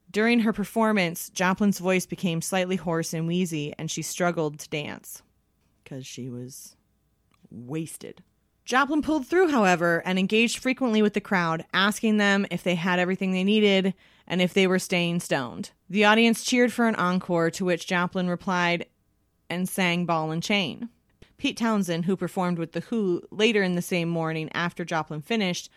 Speaker 3: During her performance, Joplin's voice became slightly hoarse and wheezy, and she struggled to dance because she was wasted. Joplin pulled through, however, and engaged frequently with the crowd, asking them if they had everything they needed and if they were staying stoned. The audience cheered for an encore, to which Joplin replied and sang Ball and Chain. Pete Townshend, who performed with The Who later in the same morning after Joplin finished,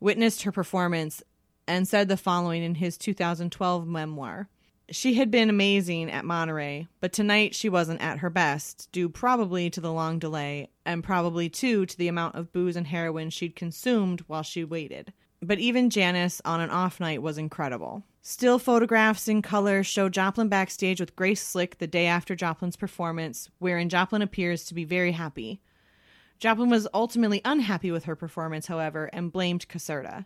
Speaker 3: witnessed her performance and said the following in his 2012 memoir. She had been amazing at Monterey, but tonight she wasn't at her best, due probably to the long delay, and probably too to the amount of booze and heroin she'd consumed while she waited. But even Janis on an off night was incredible. Still photographs in color show Joplin backstage with Grace Slick the day after Joplin's performance, wherein Joplin appears to be very happy. Joplin was ultimately unhappy with her performance, however, and blamed Caserta.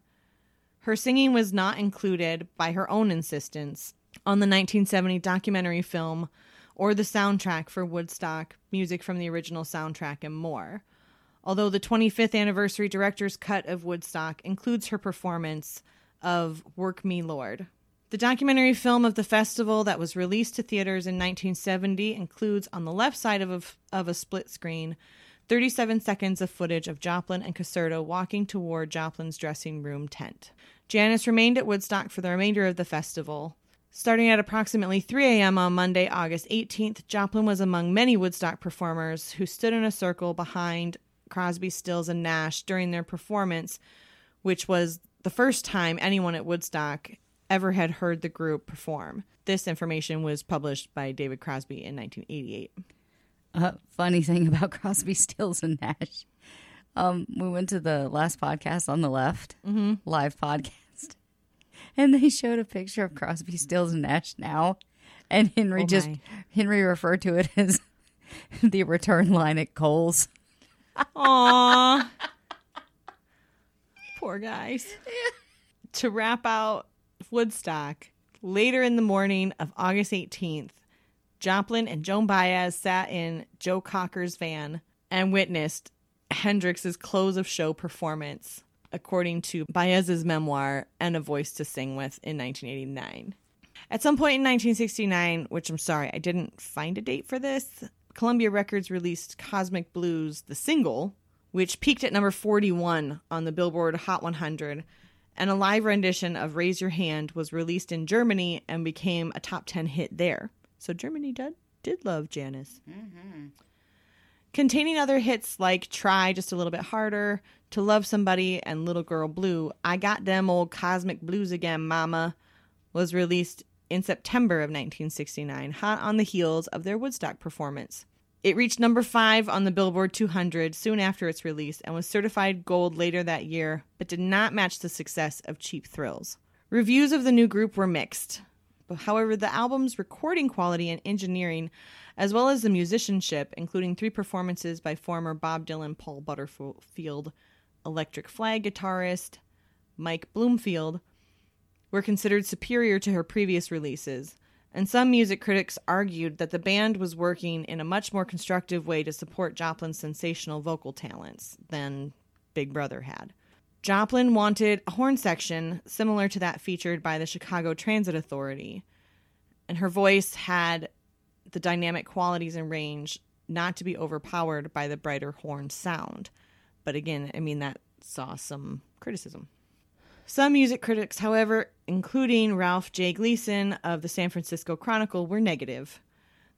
Speaker 3: Her singing was not included, by her own insistence, on the 1970 documentary film or the soundtrack for Woodstock, music from the original soundtrack, and more. Although the 25th anniversary director's cut of Woodstock includes her performance of Work Me Lord. The documentary film of the festival that was released to theaters in 1970 includes, on the left side of a, of a split screen, 37 seconds of footage of Joplin and Caserta walking toward Joplin's dressing room tent. Janis remained at Woodstock for the remainder of the festival. Starting at approximately 3 a.m. on Monday, August 18th, Joplin was among many Woodstock performers who stood in a circle behind Crosby, Stills, and Nash during their performance, which was the first time anyone at Woodstock ever had heard the group perform. This information was published by David Crosby in 1988.
Speaker 2: Uh, funny thing about Crosby, Stills, and Nash. Um, we went to the last podcast on the left,
Speaker 3: Mm-hmm.
Speaker 2: live podcast, and they showed a picture of Crosby, Stills, and Nash now, and Henry
Speaker 3: Oh
Speaker 2: just. Henry referred to it as the return line at Kohl's.
Speaker 3: Aww. Poor guys. To wrap out Woodstock, later in the morning of August 18th, Joplin and Joan Baez sat in Joe Cocker's van and witnessed Hendrix's close of show performance, according to Baez's memoir and A Voice to Sing With in 1989. At some point in 1969, which I'm sorry, I didn't find a date for this, Columbia Records released Cosmic Blues, the single, which peaked at number 41 on the Billboard Hot 100, and a live rendition of Raise Your Hand was released in Germany and became a top 10 hit there. So Germany did, did love Janis. Mm-hmm. Containing other hits like Try Just a Little Bit Harder, To Love Somebody, and Little Girl Blue, I Got Them Old Cosmic Blues Again, Mama was released in September of 1969, hot on the heels of their Woodstock performance. It reached number five on the Billboard 200 soon after its release and was certified gold later that year, but did not match the success of Cheap Thrills. Reviews of the new group were mixed. However, the album's recording quality and engineering, as well as the musicianship, including three performances by former Bob Dylan Paul Butterfield, Electric Flag guitarist Mike Bloomfield, were considered superior to her previous releases, and some music critics argued that the band was working in a much more constructive way to support Joplin's sensational vocal talents than Big Brother had. Joplin wanted a horn section similar to that featured by the Chicago Transit Authority, and her voice had the dynamic qualities and range not to be overpowered by the brighter horn sound. But again, I mean, that saw some criticism. Some music critics, however, including Ralph J. Gleason of the San Francisco Chronicle, were negative.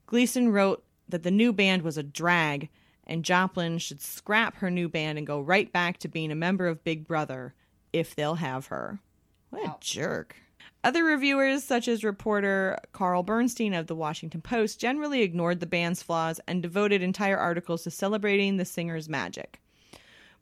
Speaker 3: Gleason wrote that the new band was a drag and Joplin should scrap her new band and go right back to being a member of Big Brother if they'll have her. What a jerk. Other reviewers, such as reporter Carl Bernstein of the Washington Post, generally ignored the band's flaws and devoted entire articles to celebrating the singer's magic.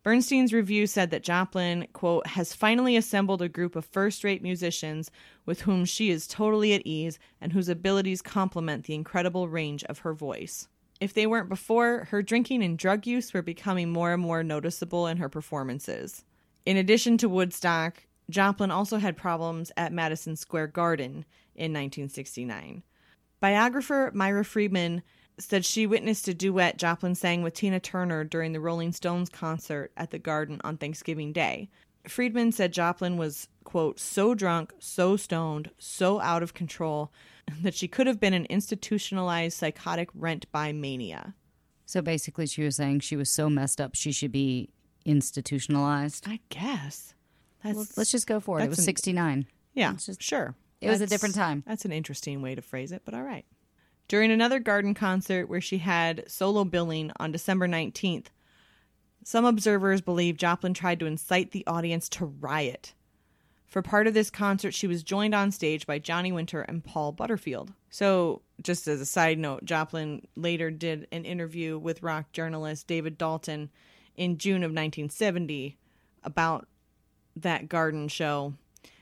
Speaker 3: Bernstein's review said that Joplin, quote, has finally assembled a group of first rate musicians with whom she is totally at ease and whose abilities complement the incredible range of her voice. If they weren't before, her drinking and drug use were becoming more and more noticeable in her performances. In addition to Woodstock, Joplin also had problems at Madison Square Garden in 1969. Biographer Myra Friedman said she witnessed a duet Joplin sang with Tina Turner during the Rolling Stones concert at the Garden on Thanksgiving Day. Friedman said Joplin was, quote, so drunk, so stoned, so out of control that she could have been an institutionalized psychotic rent by mania.
Speaker 2: So basically, she was saying she was so messed up she should be institutionalized.
Speaker 3: I guess. That's,
Speaker 2: let's just go for it. It was
Speaker 3: an-
Speaker 2: 69.
Speaker 3: yeah,
Speaker 2: just-
Speaker 3: sure.
Speaker 2: it was a different time.
Speaker 3: That's an interesting way to phrase it, but all right. During another garden concert where she had solo billing on December 19th, some observers believe Joplin tried to incite the audience to riot. For part of this concert, she was joined on stage by Johnny Winter and Paul Butterfield. So, just as a side note, Joplin later did an interview with rock journalist David Dalton in June of 1970 about that garden show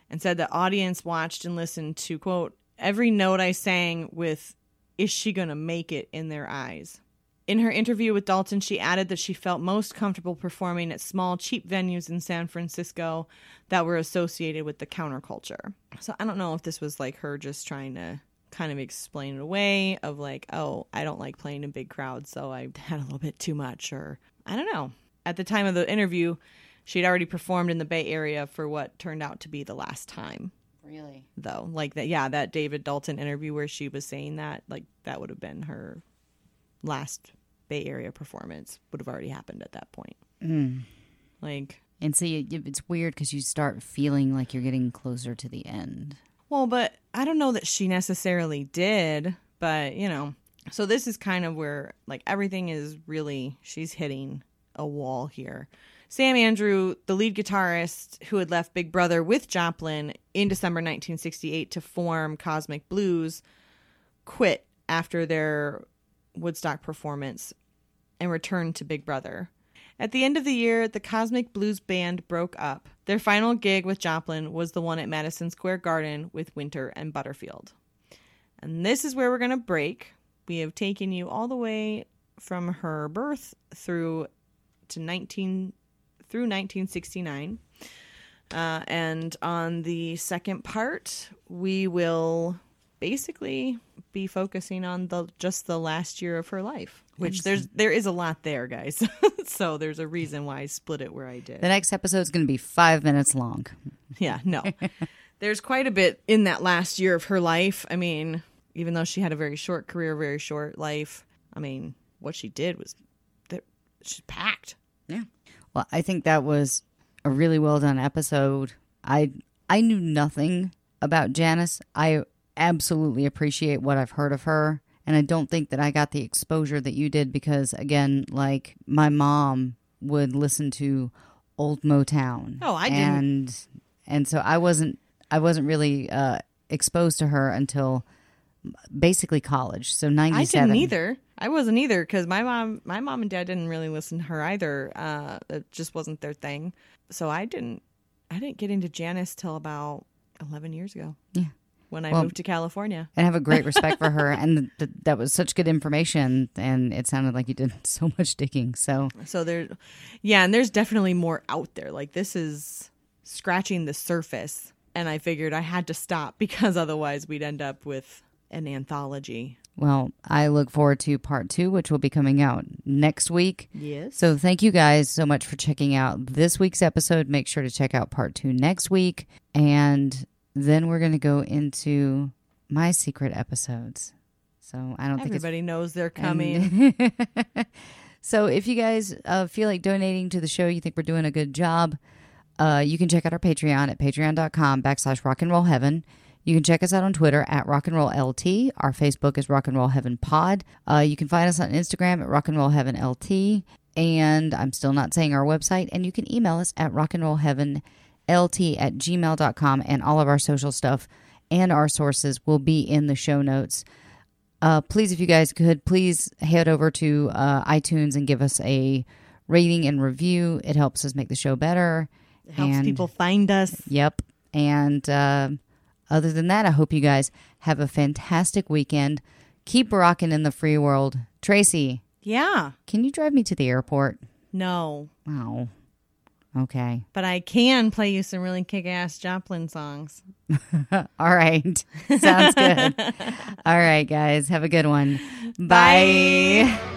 Speaker 3: and said the audience watched and listened to quote every note I sang with is she going to make it in their eyes. In her interview with Dalton, she added that she felt most comfortable performing at small, cheap venues in San Francisco that were associated with the counterculture. So I don't know if this was like her just trying to kind of explain it away of like, oh, I don't like playing in big crowds, so I had a little bit too much, or I don't know. At the time of the interview, she'd already performed in the Bay Area for what turned out to be the last time
Speaker 2: Really?
Speaker 3: though. Like that, yeah, that David Dalton interview where she was saying that, like that would have been her last Bay Area performance. Would have already happened at that point. Mm. Like,
Speaker 2: And see, it- it's weird because you start feeling like you're getting closer to the end.
Speaker 3: well, but I don't know that she necessarily did, but you know. So this is kind of where like everything is really she's hitting a wall here. Sam Andrew, the lead guitarist who had left Big Brother with Joplin in December 1968 to form Cosmic Blues, quit after their Woodstock performance and returned to Big Brother. At the end of the year, the Cosmic Blues Band broke up. Their final gig with Joplin was the one at Madison Square Garden with Winter and Butterfield. And this is where we're going to break. We have taken you all the way from her birth through to 19 through 1969. Uh, and on the second part, we will basically be focusing on the just the last year of her life, which there's there is a lot there, guys. so there's a reason why I split it where I did.
Speaker 2: The next episode's going to be five minutes long.
Speaker 3: Yeah, no. There's quite a bit in that last year of her life. I mean, even though she had a very short career, very short life, I mean, what she did was that she's packed.
Speaker 2: Yeah. Well, I think that was a really well done episode. I I knew nothing about Janis. I absolutely appreciate what I've heard of her, and I don't think that I got the exposure that you did because again, like my mom would listen to old Motown.
Speaker 3: Oh, I didn't.
Speaker 2: And and so I wasn't I wasn't really uh exposed to her until basically college. So 97.
Speaker 3: I didn't either. I wasn't either because my mom, my mom and dad didn't really listen to her either. Uh, it just wasn't their thing. So I didn't, I didn't get into Janis till about eleven years ago.
Speaker 2: Yeah.
Speaker 3: when I
Speaker 2: Well-
Speaker 3: moved to California.
Speaker 2: and have a great respect for her. And th- that was such good information. And it sounded like you did so much digging. So
Speaker 3: So there, yeah, and there's definitely more out there. Like this is scratching the surface, and I figured I had to stop because otherwise we'd end up with an anthology.
Speaker 2: Well, I look forward to part two, which will be coming out next week.
Speaker 3: Yes.
Speaker 2: So thank you guys so much for checking out this week's episode. Make sure to check out part two next week. And then we're going to go into my secret episodes. So I don't think it's
Speaker 3: Everybody knows they're coming.
Speaker 2: so if you guys uh, feel like donating to the show, you think we're doing a good job, uh, you can check out our Patreon at patreon.com backslash rock and roll heaven. You can check us out on Twitter at Rock and Roll LT. Our Facebook is Rock and Roll Heaven Pod. Uh, you can find us on Instagram at Rock and Roll Heaven LT. And I'm still not saying our website. And you can email us at Rock and Roll Heaven LT at gmail.com. And all of our social stuff and our sources will be in the show notes. Uh, please, if you guys could, please head over to uh, iTunes and give us a rating and review. It helps us make the show better.
Speaker 3: It helps
Speaker 2: and,
Speaker 3: people find us.
Speaker 2: Yep. And uh, other than that, I hope you guys have a fantastic weekend. Keep rocking in the free world. Tracy.
Speaker 3: Yeah.
Speaker 2: Can you drive me to the airport?
Speaker 3: No.
Speaker 2: Wow. Okay.
Speaker 3: But I can play you some really kick ass Joplin songs.
Speaker 2: All right. Sounds good. All right, guys. Have a good one. Bye.
Speaker 4: Bye.